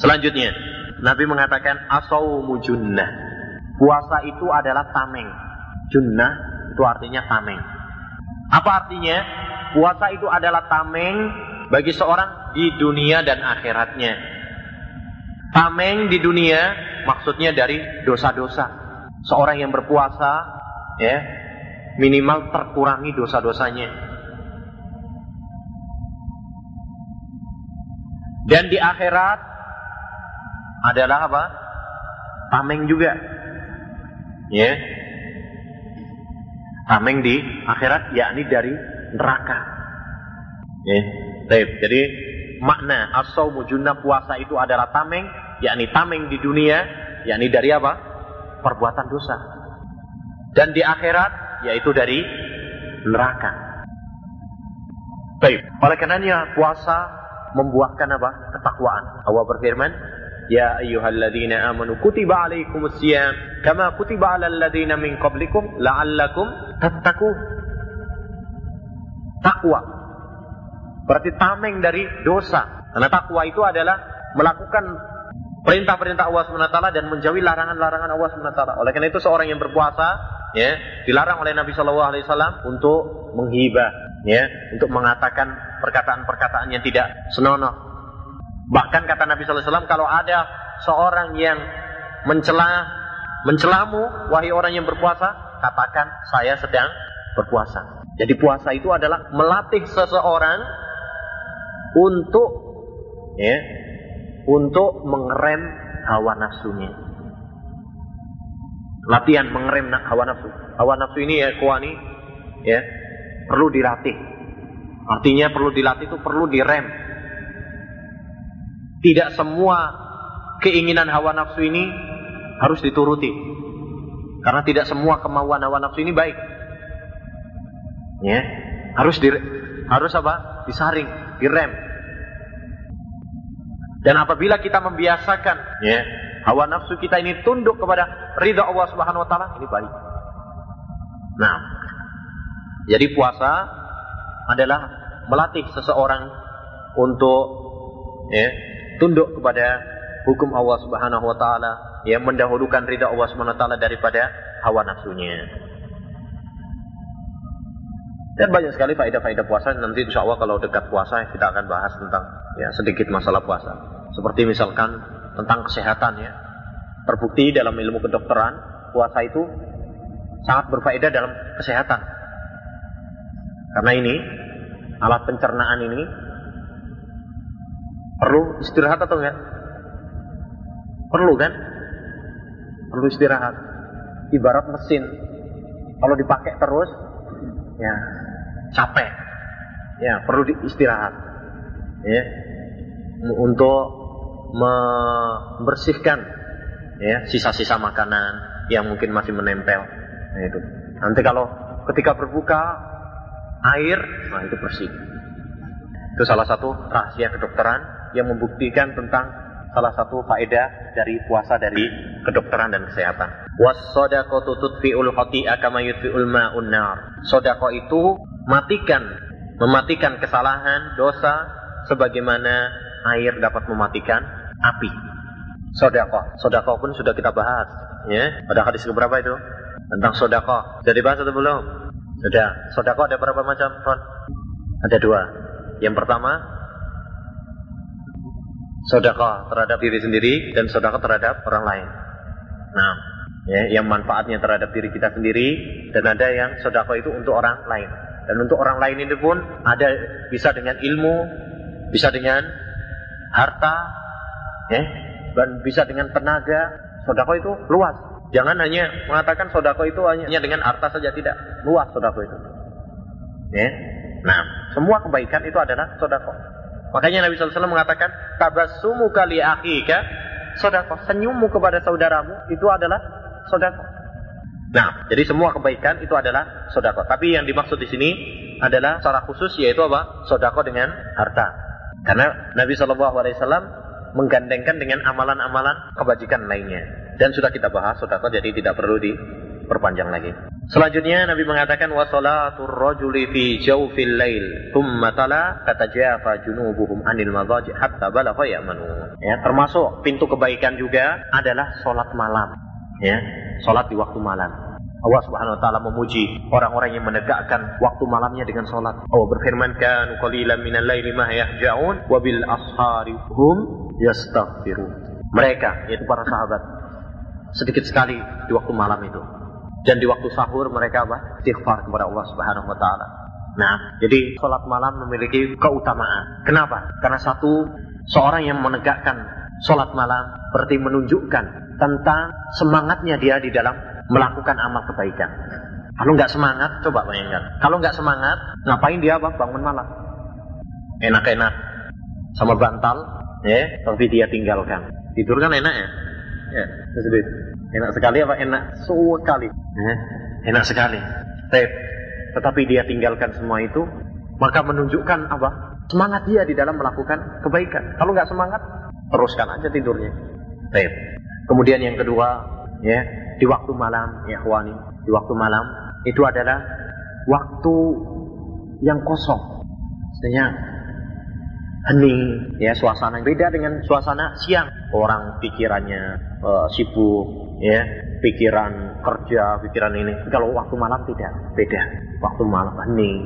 Selanjutnya, Nabi mengatakan asaumu junnah. Puasa itu adalah tameng. Junnah itu artinya tameng. Apa artinya? Puasa itu adalah tameng bagi seorang di dunia dan akhiratnya. Tameng di dunia maksudnya dari dosa-dosa. Seorang yang berpuasa ya minimal terkurangi dosa-dosanya. Dan di akhirat adalah apa? Tameng juga. Ya. Tameng di akhirat yakni dari neraka. Ya. Baik, jadi makna as-saumu puasa itu adalah tameng, yakni tameng di dunia, yakni dari apa? Perbuatan dosa. Dan di akhirat yaitu dari neraka. Baik, oleh karenanya puasa membuahkan apa? Ketakwaan. Allah berfirman, Ya ayyuhalladzina amanu kutiba alaikumus kama kutiba alal ladzina min qablikum la'allakum tattaqun. Takwa. Berarti tameng dari dosa. Karena takwa itu adalah melakukan perintah-perintah Allah SWT dan menjauhi larangan-larangan Allah SWT. Oleh karena itu seorang yang berpuasa ya dilarang oleh Nabi Shallallahu Alaihi Wasallam untuk menghibah ya untuk mengatakan perkataan-perkataan yang tidak senonoh. Bahkan kata Nabi Sallallahu Alaihi Wasallam kalau ada seorang yang mencela mencelamu wahai orang yang berpuasa, katakan saya sedang berpuasa. Jadi puasa itu adalah melatih seseorang untuk ya untuk mengerem hawa nafsunya. latihan mengerem hawa nafsu. Hawa nafsu ini ya kuani ya perlu dilatih. Artinya perlu dilatih itu perlu direm. Tidak semua keinginan hawa nafsu ini harus dituruti. Karena tidak semua kemauan hawa nafsu ini baik. Ya, harus di harus apa? Disaring, direm. Dan apabila kita membiasakan ya, hawa nafsu kita ini tunduk kepada ridha Allah Subhanahu wa taala, ini baik. Nah, jadi puasa adalah melatih seseorang untuk ya, tunduk kepada hukum Allah Subhanahu wa taala, ya mendahulukan ridha Allah Subhanahu wa taala daripada hawa nafsunya. Dan banyak sekali faedah-faedah puasa nanti insya Allah kalau dekat puasa kita akan bahas tentang ya sedikit masalah puasa. Seperti misalkan tentang kesehatan ya. Terbukti dalam ilmu kedokteran puasa itu sangat berfaedah dalam kesehatan. Karena ini alat pencernaan ini perlu istirahat atau enggak? Perlu kan? Perlu istirahat. Ibarat mesin. Kalau dipakai terus, ya capek. Ya, perlu istirahat. Ya. Untuk membersihkan ya sisa-sisa makanan yang mungkin masih menempel. Nah, itu. Nanti kalau ketika berbuka air, nah itu bersih. Itu salah satu rahasia kedokteran yang membuktikan tentang salah satu faedah dari puasa dari kedokteran dan kesehatan. Sedekah itu matikan mematikan kesalahan, dosa sebagaimana air dapat mematikan api. Sodako, sodako pun sudah kita bahas, ya. Pada hadis berapa itu? Tentang sodako. Sudah dibahas atau belum? Sudah. Sodako ada berapa macam? Ada dua. Yang pertama, sodako terhadap diri sendiri dan sodako terhadap orang lain. Nah, ya, yang manfaatnya terhadap diri kita sendiri dan ada yang sodako itu untuk orang lain. Dan untuk orang lain ini pun ada bisa dengan ilmu, bisa dengan harta, ya, dan bisa dengan tenaga. Sodako itu luas. Jangan hanya mengatakan sodako itu hanya dengan harta saja tidak luas sodako itu. Ya. Nah, semua kebaikan itu adalah sodako. Makanya Nabi SAW mengatakan tabassumu kali akhika sodako. Senyummu kepada saudaramu itu adalah sodako. Nah, jadi semua kebaikan itu adalah sodako. Tapi yang dimaksud di sini adalah secara khusus yaitu apa? Sodako dengan harta. Karena Nabi Shallallahu Alaihi Wasallam menggandengkan dengan amalan-amalan kebajikan lainnya. Dan sudah kita bahas sodako, jadi tidak perlu diperpanjang lagi. Selanjutnya Nabi mengatakan fi jawfil lail thumma tala junubuhum anil hatta balagha ya'manu. Ya, termasuk pintu kebaikan juga adalah solat malam. Ya, Sholat di waktu malam. Allah Subhanahu wa taala memuji orang-orang yang menegakkan waktu malamnya dengan sholat. Allah berfirman, "Kanu qalilan minal laili ma yahja'un wa bil ashari hum yastaghfirun." Mereka yaitu para sahabat sedikit sekali di waktu malam itu. Dan di waktu sahur mereka apa? Istighfar kepada Allah Subhanahu wa taala. Nah, jadi sholat malam memiliki keutamaan. Kenapa? Karena satu, seorang yang menegakkan sholat malam berarti menunjukkan tentang semangatnya dia di dalam melakukan amal kebaikan. Kalau nggak semangat, coba bayangkan. Kalau nggak semangat, ngapain dia apa? Bangun malam. Enak-enak. Sama bantal, ya, tapi dia tinggalkan. Tidur kan enak ya? Ya, Enak sekali apa? Enak sekali. Ya, enak sekali. Tetapi dia tinggalkan semua itu, maka menunjukkan apa? Semangat dia di dalam melakukan kebaikan. Kalau nggak semangat, teruskan aja tidurnya. Tep. Kemudian yang kedua, ya, di waktu malam, ya khwani, di waktu malam itu adalah waktu yang kosong. Maksudnya hening, ya suasana beda dengan suasana siang. Orang pikirannya uh, sibuk, ya, pikiran kerja, pikiran ini. Kalau waktu malam tidak, beda. Waktu malam hening,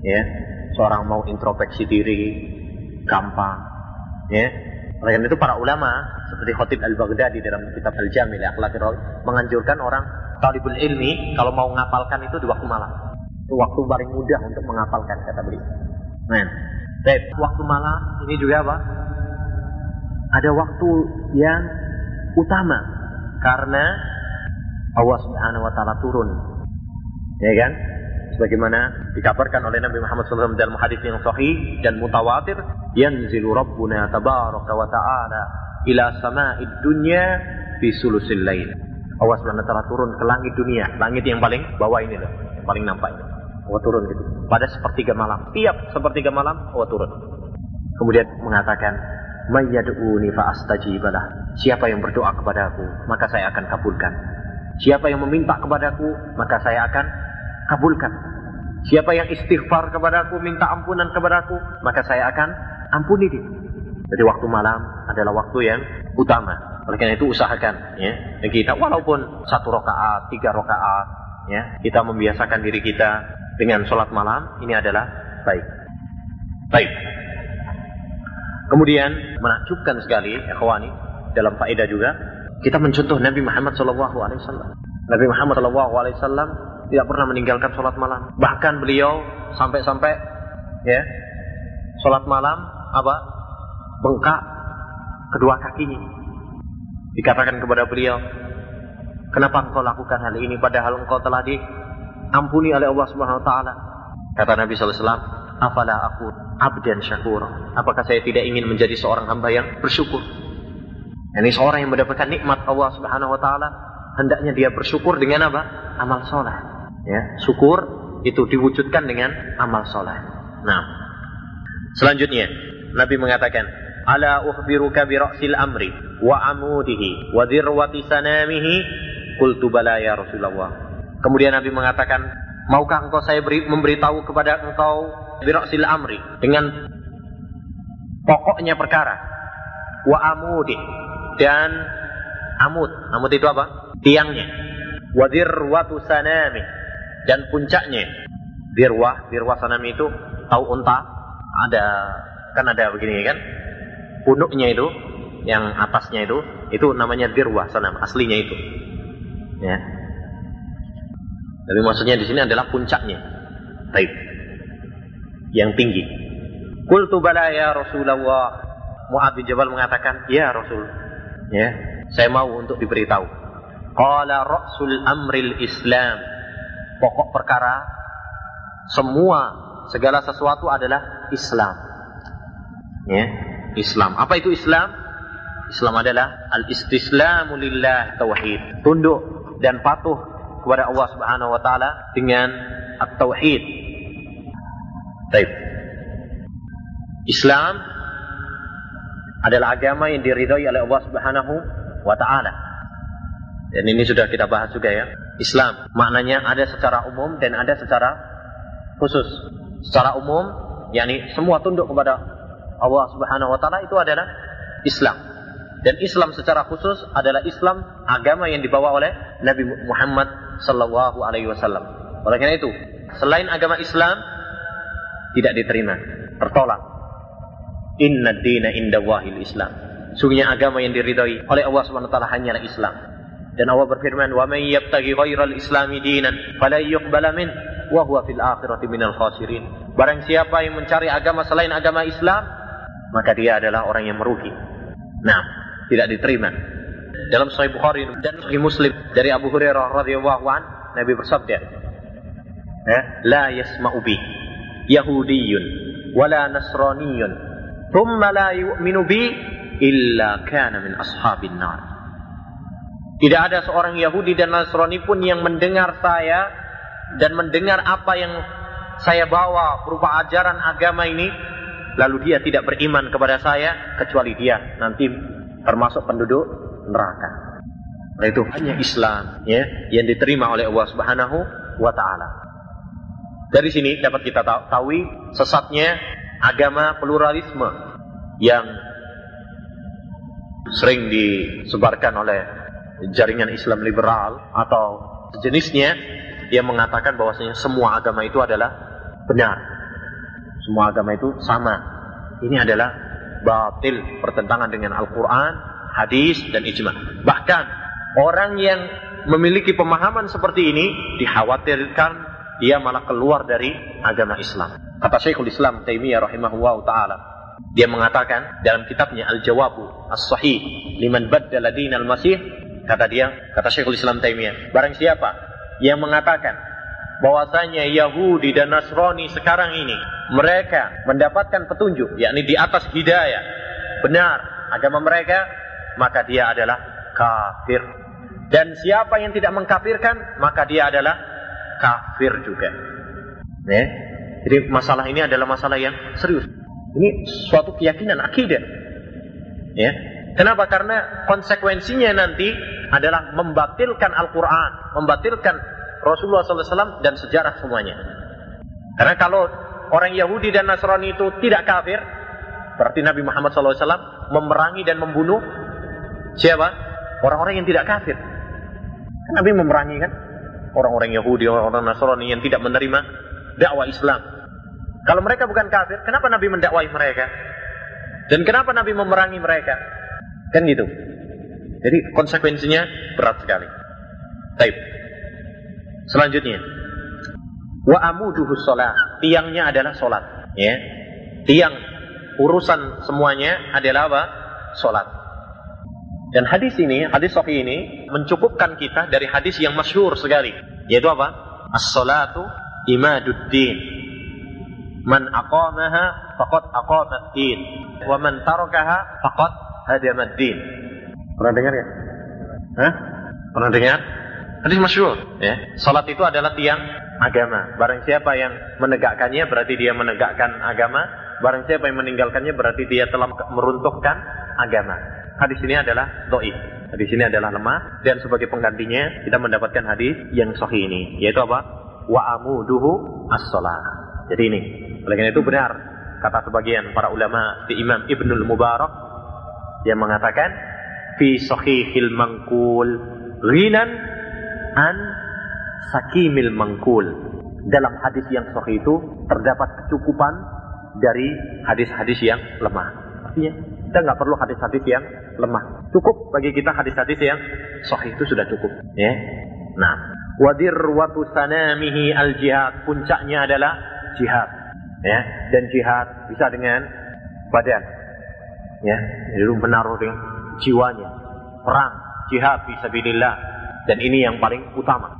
ya. Seorang mau introspeksi diri gampang, ya oleh karena itu para ulama seperti Khatib Al-Baghdadi dalam kitab Al-Jamil Akhlaqir menganjurkan orang talibul ilmi kalau mau menghafalkan itu di waktu malam. Itu waktu paling mudah untuk menghafalkan kata beliau. Nah, baik, waktu malam ini juga apa? Ada waktu yang utama karena Allah Subhanahu wa taala turun. Ya kan? Sebagaimana dikabarkan oleh Nabi Muhammad SAW dalam hadis yang sahih dan mutawatir, yanzilu Rabbuna tabaraka wa ta'ala ila sama'id dunya fi sulusil lail. Allah taala turun ke langit dunia, langit yang paling bawah ini loh, yang paling nampak ini. Allah turun gitu. Pada sepertiga malam, tiap sepertiga malam Allah turun. Kemudian mengatakan, "Mayyad'uni fa astajibalah." Siapa yang berdoa kepadaku, maka saya akan kabulkan. Siapa yang meminta kepadaku, maka saya akan kabulkan. Siapa yang istighfar kepadaku, minta ampunan kepadaku, maka saya akan ampuni dia. Jadi waktu malam adalah waktu yang utama. Oleh karena itu usahakan ya. Dan kita walaupun satu rakaat, tiga rakaat, ya, kita membiasakan diri kita dengan sholat malam, ini adalah baik. Baik. Kemudian menakjubkan sekali, ikhwani, dalam faedah juga, kita mencontoh Nabi Muhammad SAW. Nabi Muhammad SAW tidak pernah meninggalkan sholat malam. Bahkan beliau sampai-sampai ya sholat malam apa bengkak kedua kakinya. Dikatakan kepada beliau, kenapa engkau lakukan hal ini padahal engkau telah diampuni oleh Allah Subhanahu Wa Taala? Kata Nabi SAW, afala aku abdan syakur. Apakah saya tidak ingin menjadi seorang hamba yang bersyukur? Ini seorang yang mendapatkan nikmat Allah Subhanahu Wa Taala hendaknya dia bersyukur dengan apa? Amal soleh. Ya, syukur itu diwujudkan dengan amal soleh. Nah, selanjutnya Nabi mengatakan, "Ala ukhbiruka bi ra'sil amri wa amudihi wa dirwati sanamihi?" Qultu bala ya Rasulullah. Kemudian Nabi mengatakan, "Maukah engkau saya beri, memberitahu kepada engkau bi ra'sil amri dengan pokoknya perkara wa amudi dan amud. Amud itu apa? Tiangnya. Wa dirwatu sanami dan puncaknya. Dirwah, dirwah sanami itu tahu unta ada kan ada begini kan? Punuknya itu yang atasnya itu itu namanya dirwah sanam aslinya itu. Ya. Tapi maksudnya di sini adalah puncaknya. Baik. Yang tinggi. Qultu bala ya Rasulullah. Mu'ad bin Jabal mengatakan, "Ya Rasul." Ya, saya mau untuk diberitahu. Qala ra'sul amril Islam. Pokok perkara semua segala sesuatu adalah Islam. Ya, Islam. Apa itu Islam? Islam adalah al-istislamu lillah tauhid. Tunduk dan patuh kepada Allah Subhanahu wa taala dengan at-tauhid. Baik. Islam adalah agama yang diridhoi oleh Allah Subhanahu wa taala. Dan ini sudah kita bahas juga ya. Islam maknanya ada secara umum dan ada secara khusus. Secara umum yakni semua tunduk kepada Allah Subhanahu wa taala itu adalah Islam. Dan Islam secara khusus adalah Islam agama yang dibawa oleh Nabi Muhammad sallallahu alaihi wasallam. Oleh karena itu, selain agama Islam tidak diterima, tertolak. Inna dina inda wahil Islam. Sungguhnya agama yang diridhai oleh Allah Subhanahu wa taala hanyalah Islam. Dan Allah berfirman, "Wa may yabtaghi ghairal islami dinan fala yuqbala min wa huwa fil akhirati minal khasirin." Barang siapa yang mencari agama selain agama Islam, maka dia adalah orang yang merugi. Nah, tidak diterima. Dalam Sahih Bukhari dan Sahih Muslim dari Abu Hurairah radhiyallahu an, Nabi bersabda, eh, "La yasma'u bi Yahudiyyun wala Nasraniyyun, thumma la yu'minu bi illa kana min ashabin nar." Tidak ada seorang Yahudi dan Nasrani pun yang mendengar saya dan mendengar apa yang saya bawa berupa ajaran agama ini, lalu dia tidak beriman kepada saya, kecuali dia nanti termasuk penduduk neraka. Itu hanya Islam ya yang diterima oleh Allah Subhanahu wa taala. Dari sini dapat kita tahu sesatnya agama pluralisme yang sering disebarkan oleh jaringan Islam liberal atau sejenisnya yang mengatakan bahwasanya semua agama itu adalah benar. Semua agama itu sama. Ini adalah batil pertentangan dengan Al-Quran, hadis, dan ijma. Bahkan orang yang memiliki pemahaman seperti ini dikhawatirkan dia malah keluar dari agama Islam. Kata Syekhul Islam Taimiyah rahimahullah taala, dia mengatakan dalam kitabnya Al-Jawabu As-Sahih liman baddala dinal Masih Kata dia, kata Syekhul Islam Taimiyah, barang siapa yang mengatakan bahwasanya Yahudi dan Nasrani sekarang ini mereka mendapatkan petunjuk, yakni di atas hidayah, benar agama mereka, maka dia adalah kafir. Dan siapa yang tidak mengkafirkan, maka dia adalah kafir juga. Ya. Jadi masalah ini adalah masalah yang serius. Ini suatu keyakinan akidah. Ya. Kenapa? Karena konsekuensinya nanti adalah membatilkan Al-Quran, membatilkan Rasulullah SAW dan sejarah semuanya. Karena kalau orang Yahudi dan Nasrani itu tidak kafir, berarti Nabi Muhammad SAW memerangi dan membunuh siapa? Orang-orang yang tidak kafir. Kan Nabi memerangi kan? Orang-orang Yahudi, orang-orang Nasrani yang tidak menerima dakwah Islam. Kalau mereka bukan kafir, kenapa Nabi mendakwai mereka? Dan kenapa Nabi memerangi mereka? Kan gitu. Jadi konsekuensinya berat sekali. Taib. Selanjutnya. Wa amuduhu sholat. Tiangnya adalah sholat. Ya. Tiang urusan semuanya adalah apa? Sholat. Dan hadis ini, hadis sahih ini mencukupkan kita dari hadis yang masyhur sekali, yaitu apa? As-salatu imaduddin. Man aqamaha faqad aqama din wa man tarakaha faqad hadama din. Pernah dengar ya? Hah? Pernah dengar? Hadis masyhur, ya. Salat itu adalah tiang agama. Barang siapa yang menegakkannya berarti dia menegakkan agama. Barang siapa yang meninggalkannya berarti dia telah meruntuhkan agama. Hadis ini adalah doif. Hadis ini adalah lemah dan sebagai penggantinya kita mendapatkan hadis yang sahih ini yaitu apa? Wa amuduhu as-salah. Jadi ini. Oleh karena itu benar kata sebagian para ulama di Imam Ibnul Mubarak yang mengatakan fi sahihil mangkul ghinan an sakimil mangkul. Dalam hadis yang sahih itu terdapat kecukupan dari hadis-hadis yang lemah. Artinya kita nggak perlu hadis-hadis yang lemah. Cukup bagi kita hadis-hadis yang sahih itu sudah cukup. Ya. Nah, wadir watu sanamihi al jihad puncaknya adalah jihad. Ya, dan jihad bisa dengan badan. Ya, jadi menaruh dengan jiwanya. Perang, jihad fisabilillah. Dan ini yang paling utama.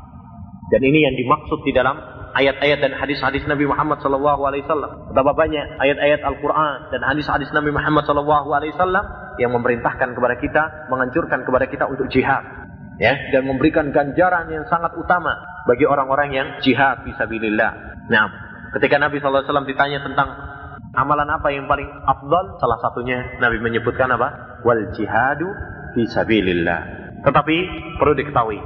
Dan ini yang dimaksud di dalam ayat-ayat dan hadis-hadis Nabi Muhammad wasallam. Betapa banyak ayat-ayat Al-Qur'an dan hadis-hadis Nabi Muhammad wasallam yang memerintahkan kepada kita, menganjurkan kepada kita untuk jihad. Ya, dan memberikan ganjaran yang sangat utama bagi orang-orang yang jihad fisabilillah. Nah, ketika Nabi wasallam ditanya tentang amalan apa yang paling afdal, salah satunya Nabi menyebutkan apa? Wal jihadu fisabilillah. Tetapi perlu diketahui,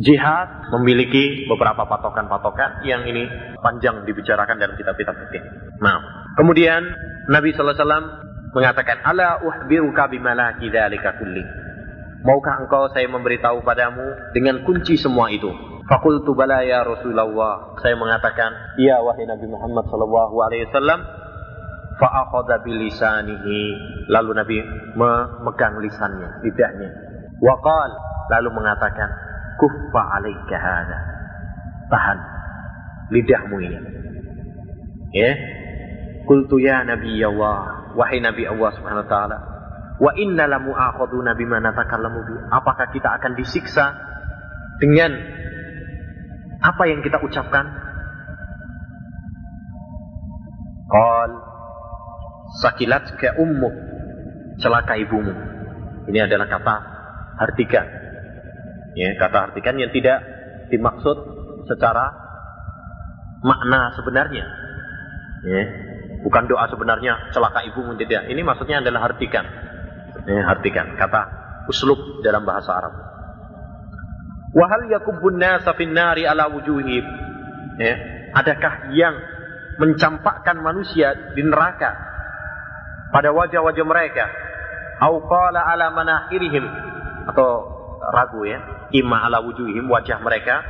jihad memiliki beberapa patokan-patokan yang ini panjang dibicarakan dalam kitab-kitab fikih. Nah, kemudian Nabi sallallahu alaihi wasallam mengatakan, "Ala uhbiruka bimalaki dzalika kulli." Maukah engkau saya memberitahu padamu dengan kunci semua itu? Fakultu bala ya Rasulullah. Saya mengatakan, "Iya wahai Nabi Muhammad sallallahu alaihi wasallam." Fa akhadha bilisanihi. Lalu Nabi memegang lisannya, lidahnya. Wa lalu mengatakan, kuffa alaika hada. Tahan lidahmu ini. Ya. Qultu ya Nabi Allah, wahai Nabi Allah Subhanahu wa taala, wa inna la mu'akhaduna bima natakallamu bi. Apakah kita akan disiksa dengan apa yang kita ucapkan? Qal sakilat ke ummu celaka ibumu. Ini adalah kata hartikan Ya, kata artikan yang tidak dimaksud secara makna sebenarnya. Ya, bukan doa sebenarnya celaka ibumu tidak. Ini maksudnya adalah artikan. Ya, artikan kata uslub dalam bahasa Arab. Wahal yakubun nasa nari ala wujuhib. Ya, adakah yang mencampakkan manusia di neraka pada wajah-wajah mereka? Au qala ala manahirihim atau ragu ya. Imma ala wujuhim wajah mereka.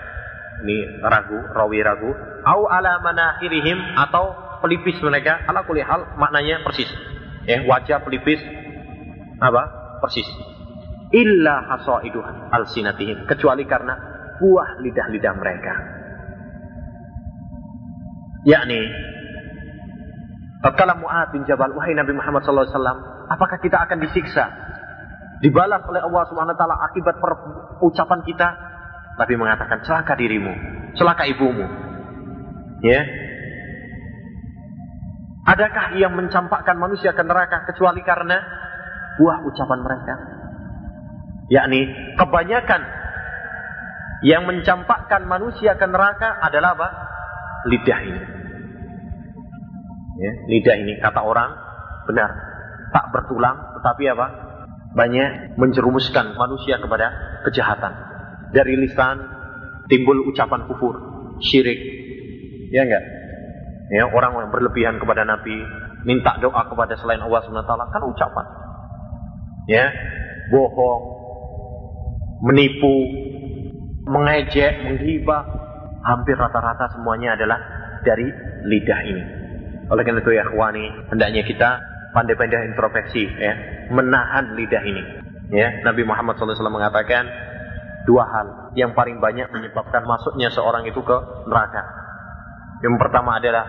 Ini ragu rawi ragu. Au ala manahirihim atau pelipis mereka. Ala kulli hal maknanya persis. Ya wajah pelipis apa? Persis. Illa hasaidu alsinatihim. Kecuali karena buah lidah-lidah mereka. Yakni Tatkala Mu'ad bin Jabal, wahai Nabi Muhammad SAW, apakah kita akan disiksa dibalas oleh Allah taala akibat per ucapan kita, Nabi mengatakan celaka dirimu, celaka ibumu. Ya. Adakah yang mencampakkan manusia ke neraka kecuali karena buah ucapan mereka? Yakni kebanyakan yang mencampakkan manusia ke neraka adalah apa? Lidah ini. Ya, lidah ini kata orang benar tak bertulang tetapi apa? Banyak menjerumuskan manusia kepada kejahatan. Dari lisan timbul ucapan kufur, syirik. Ya enggak? Ya, orang yang berlebihan kepada Nabi, minta doa kepada selain Allah SWT kan ucapan. Ya, bohong, menipu, mengejek, menghibah, hampir rata-rata semuanya adalah dari lidah ini. Oleh karena itu ya khwani, hendaknya kita pandai-pandai introspeksi ya, menahan lidah ini. Ya, Nabi Muhammad SAW mengatakan dua hal yang paling banyak menyebabkan masuknya seorang itu ke neraka. Yang pertama adalah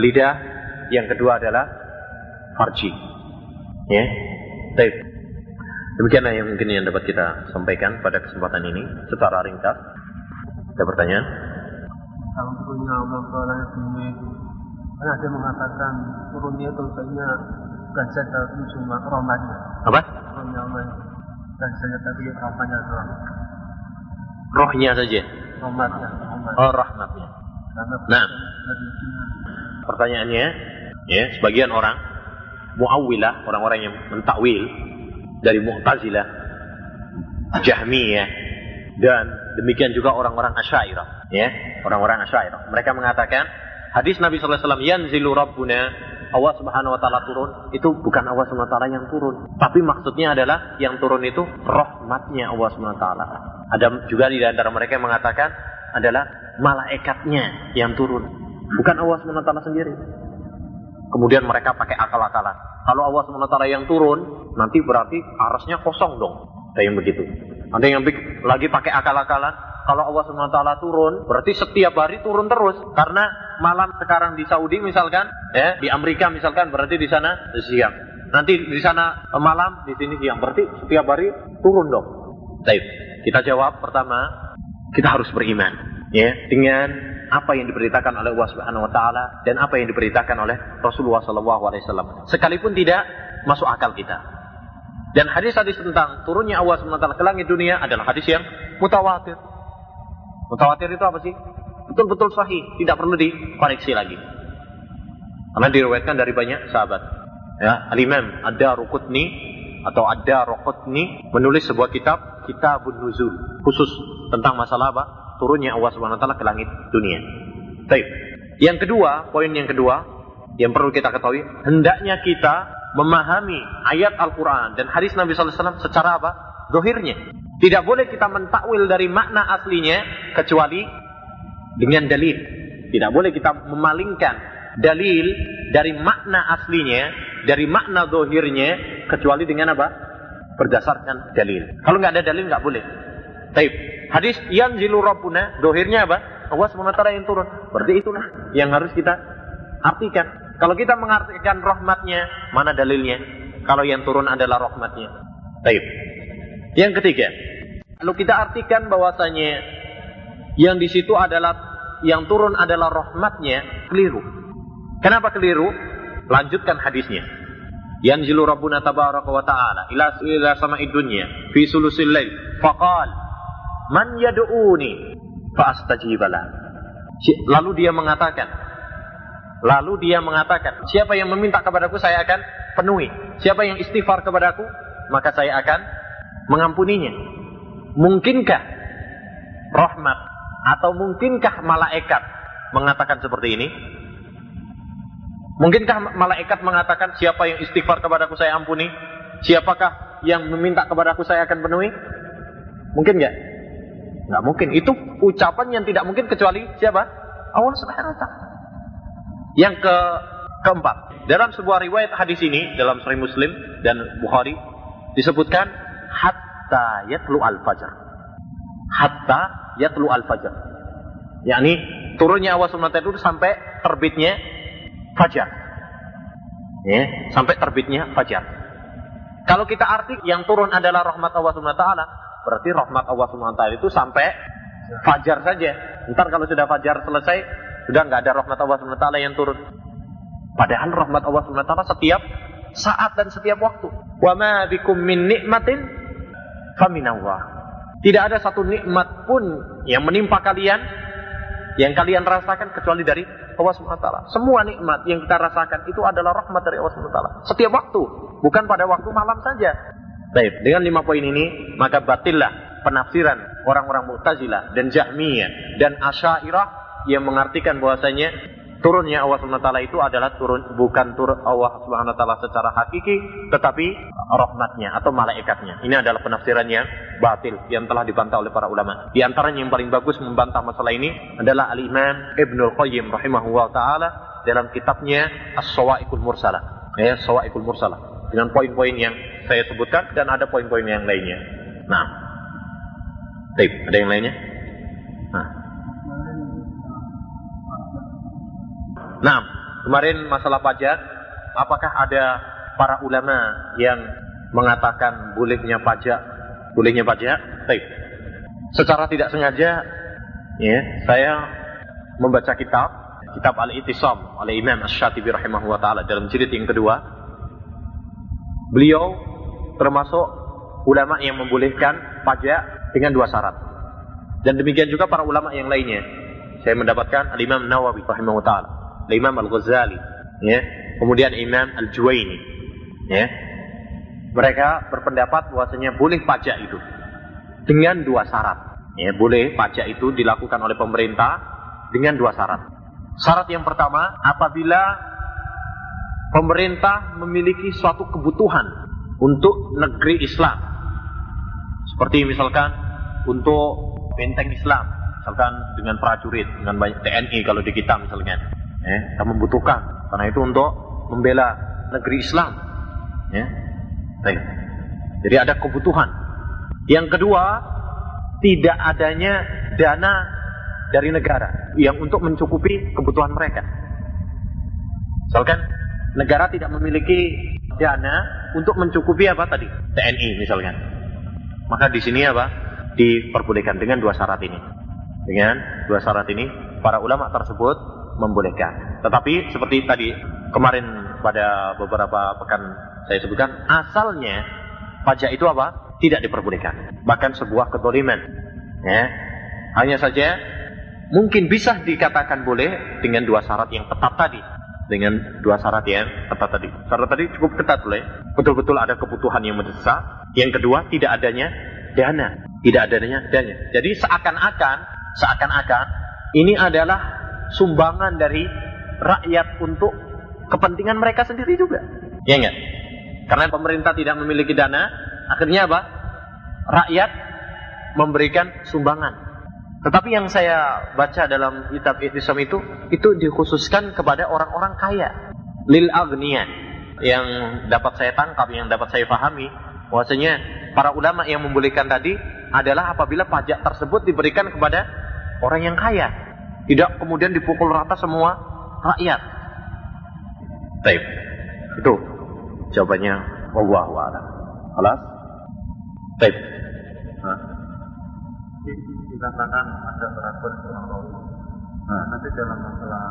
lidah, yang kedua adalah farji. Ya. Baik. Demikianlah yang mungkin yang dapat kita sampaikan pada kesempatan ini secara ringkas. Ada pertanyaan? Ada yang mengatakan turunnya itu kayaknya bukan saja tapi cuma rahmatnya. Apa? Itu bukan saja tapi rahmatnya doang. Rohnya saja. Rahmatnya, rahmat. Oh, rahmatnya. Karena Nah. Pertanyaannya, ya, sebagian orang muawwilah, orang-orang yang mentakwil dari Mu'tazilah, Jahmiyah dan demikian juga orang-orang Asy'ariyah, ya, orang-orang Asy'ariyah. Mereka mengatakan hadis Nabi wasallam yanzilu rabbuna Allah Subhanahu wa taala turun itu bukan Allah Subhanahu wa taala yang turun, tapi maksudnya adalah yang turun itu rahmatnya Allah Subhanahu wa taala. Ada juga di antara mereka yang mengatakan adalah malaikatnya yang turun, bukan Allah Subhanahu wa taala sendiri. Kemudian mereka pakai akal-akalan. Kalau Allah SWT yang turun, nanti berarti arasnya kosong dong. Yang begitu. Ada yang lagi pakai akal-akalan. Kalau Allah SWT turun, berarti setiap hari turun terus. Karena malam sekarang di Saudi misalkan, ya di Amerika misalkan, berarti di sana siang. Nanti di sana malam, di sini siang. Berarti setiap hari turun dong. Baik. Kita jawab pertama, kita harus beriman ya dengan apa yang diberitakan oleh Allah Subhanahu wa taala dan apa yang diberitakan oleh Rasulullah wasallam. Sekalipun tidak masuk akal kita. Dan hadis-hadis tentang turunnya Allah taala ke langit dunia adalah hadis yang mutawatir. Mutawatir itu apa sih? Betul-betul sahih, tidak perlu dikoreksi lagi. Karena diriwayatkan dari banyak sahabat. Ya, Al-Imam Ad-Daruqutni atau Ad-Daruqutni menulis sebuah kitab Kitabun Nuzul khusus tentang masalah apa? turunnya Allah taala ke langit dunia. Baik. Yang kedua, poin yang kedua yang perlu kita ketahui, hendaknya kita memahami ayat Al-Qur'an dan hadis Nabi wasallam secara apa? Dohirnya. Tidak boleh kita mentakwil dari makna aslinya kecuali dengan dalil. Tidak boleh kita memalingkan dalil dari makna aslinya, dari makna dohirnya kecuali dengan apa? Berdasarkan dalil. Kalau nggak ada dalil nggak boleh. Taib. Hadis yang zilu dohirnya apa? Allah SWT yang turun. Berarti itulah yang harus kita artikan. Kalau kita mengartikan rahmatnya, mana dalilnya? Kalau yang turun adalah rahmatnya. Taib. Yang ketiga, kalau kita artikan bahwasanya yang di situ adalah yang turun adalah rahmatnya, keliru. Kenapa keliru? Lanjutkan hadisnya. Yanzilu Rabbuna tabaraka wa ta'ala ila ila sama'id dunya fi sulusil lail faqal man yad'uni fa astajibala. Lalu dia mengatakan Lalu dia mengatakan, siapa yang meminta kepadaku saya akan penuhi. Siapa yang istighfar kepadaku, maka saya akan mengampuninya. Mungkinkah rahmat atau mungkinkah malaikat mengatakan seperti ini? Mungkinkah malaikat mengatakan siapa yang istighfar kepadaku saya ampuni? Siapakah yang meminta kepadaku saya akan penuhi? Mungkin nggak? Nggak mungkin. Itu ucapan yang tidak mungkin kecuali siapa? Allah Subhanahu wa taala. Yang ke keempat, dalam sebuah riwayat hadis ini dalam Sahih Muslim dan Bukhari disebutkan hatta yatlu al-fajr. Hatta yatlu al-fajr. yakni turunnya Allah SWT itu sampai terbitnya fajar. Ya, sampai terbitnya fajar. Kalau kita arti yang turun adalah rahmat Allah Subhanahu taala, berarti rahmat Allah Subhanahu taala itu sampai fajar saja. Ntar kalau sudah fajar selesai, sudah nggak ada rahmat Allah taala yang turun. Padahal rahmat Allah taala setiap saat dan setiap waktu. Wa ma bikum min nikmatin faminallah. Tidak ada satu nikmat pun yang menimpa kalian yang kalian rasakan kecuali dari Allah taala. Semua nikmat yang kita rasakan itu adalah rahmat dari Allah taala. Setiap waktu, bukan pada waktu malam saja. Baik, dengan lima poin ini maka batillah penafsiran orang-orang Mu'tazilah dan Jahmiyah dan Asy'ariyah yang mengartikan bahwasanya turunnya Allah Subhanahu taala itu adalah turun bukan turun Allah Subhanahu wa taala secara hakiki tetapi rahmatnya atau malaikatnya. Ini adalah penafsiran yang batil yang telah dibantah oleh para ulama. Di antaranya yang paling bagus membantah masalah ini adalah Al-Imam Ibnul Qayyim rahimahullah taala dalam kitabnya As-Sawa'iqul Mursalah. Ya, Sawa'iqul Mursalah dengan poin-poin yang saya sebutkan dan ada poin-poin yang lainnya. Nah. Baik, ada yang lainnya? Nah. Nah, kemarin masalah pajak, apakah ada para ulama yang mengatakan bolehnya pajak, bolehnya pajak? Baik. Secara tidak sengaja, ya, saya membaca kitab, kitab Al-Itisam oleh Imam Ash-Shatibi rahimahullah taala dalam jilid yang kedua. Beliau termasuk ulama yang membolehkan pajak dengan dua syarat. Dan demikian juga para ulama yang lainnya. Saya mendapatkan Al-Imam Nawawi rahimahullah taala Imam Al-Ghazali, ya. Kemudian Imam Al-Juwaini, ya. Mereka berpendapat bahwasanya boleh pajak itu dengan dua syarat. Ya, boleh pajak itu dilakukan oleh pemerintah dengan dua syarat. Syarat yang pertama, apabila pemerintah memiliki suatu kebutuhan untuk negeri Islam. Seperti misalkan untuk benteng Islam, misalkan dengan prajurit, dengan banyak TNI kalau di kita misalnya ya, kita membutuhkan. Karena itu untuk membela negeri Islam. Ya Baik. jadi ada kebutuhan. Yang kedua tidak adanya dana dari negara yang untuk mencukupi kebutuhan mereka. Misalkan negara tidak memiliki dana untuk mencukupi apa tadi? TNI misalnya maka di sini apa? Diperbolehkan dengan dua syarat ini. Dengan dua syarat ini para ulama tersebut membolehkan. Tetapi seperti tadi kemarin pada beberapa pekan saya sebutkan, asalnya pajak itu apa? Tidak diperbolehkan. Bahkan sebuah kedoliman. Ya. Hanya saja mungkin bisa dikatakan boleh dengan dua syarat yang ketat tadi. Dengan dua syarat yang ketat tadi. Syarat tadi cukup ketat boleh. Betul-betul ada kebutuhan yang mendesak. Yang kedua tidak adanya dana. Tidak adanya dana. Jadi seakan-akan, seakan-akan ini adalah sumbangan dari rakyat untuk kepentingan mereka sendiri juga. Ya enggak? Karena pemerintah tidak memiliki dana, akhirnya apa? Rakyat memberikan sumbangan. Tetapi yang saya baca dalam kitab Islam itu, itu dikhususkan kepada orang-orang kaya. Lil agniya. Yang dapat saya tangkap, yang dapat saya pahami, bahwasanya para ulama yang membolehkan tadi adalah apabila pajak tersebut diberikan kepada orang yang kaya. Tidak kemudian dipukul rata semua rakyat. Baik. Itu jawabannya Allah a'lam. Alas? Baik. Dikatakan ada peraturan Nah, nanti dalam masalah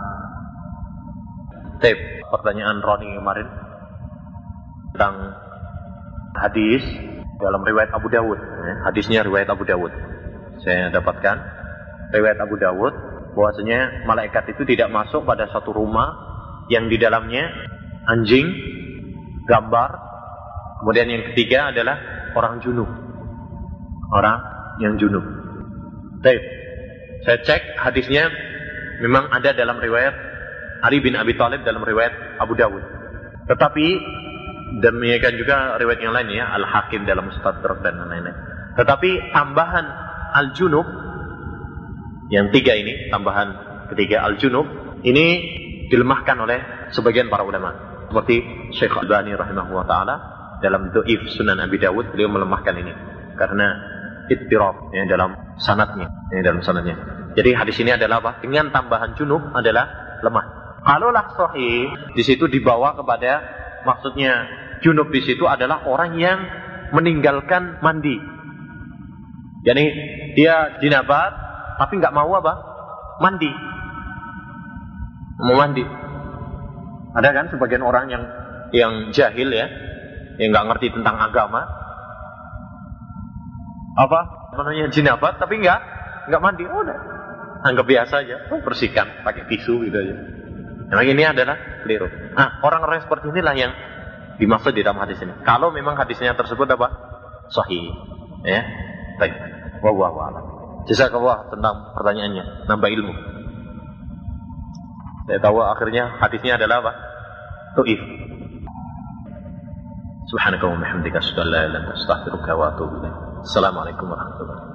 Tip, pertanyaan Roni kemarin tentang hadis dalam riwayat Abu Dawud. Hadisnya riwayat Abu Dawud. Saya dapatkan riwayat Abu Dawud bahwasanya malaikat itu tidak masuk pada satu rumah yang di dalamnya anjing, gambar, kemudian yang ketiga adalah orang junub. Orang yang junub. Baik. Saya cek hadisnya memang ada dalam riwayat Ali bin Abi Thalib dalam riwayat Abu Dawud. Tetapi demikian juga riwayat yang lain ya, Al-Hakim dalam Mustadrak dan lain-lain. Tetapi tambahan Al-Junub yang tiga ini, tambahan ketiga al-junub, ini dilemahkan oleh sebagian para ulama. Seperti Syekh Al-Bani rahimahullah ta'ala dalam Do'if Sunan Abi Dawud, beliau melemahkan ini. Karena ittirab ya, dalam sanatnya. Ya, dalam sanatnya. Jadi hadis ini adalah apa? Dengan tambahan junub adalah lemah. Kalaulah sahih, di situ dibawa kepada maksudnya Junub di situ adalah orang yang meninggalkan mandi. Jadi dia jinabat tapi nggak mau apa? Mandi. Mau mandi. Ada kan sebagian orang yang yang jahil ya, yang nggak ngerti tentang agama. Apa? Namanya jinabat tapi nggak nggak mandi. Oh, udah. Anggap biasa aja. Oh, bersihkan pakai tisu gitu aja. Nah, ini adalah keliru. Nah, orang-orang seperti inilah yang dimaksud di dalam hadis ini. Kalau memang hadisnya tersebut apa? Sahih. Ya. Baik. Wallahu a'lam. Jazakallah tentang pertanyaannya, nambah ilmu. Saya tahu akhirnya hadisnya adalah apa? Tu'if. Subhanaka wa bihamdika asyhadu an la ilaha illa anta astaghfiruka wa atubu ilaik. Assalamualaikum warahmatullahi wabarakatuh.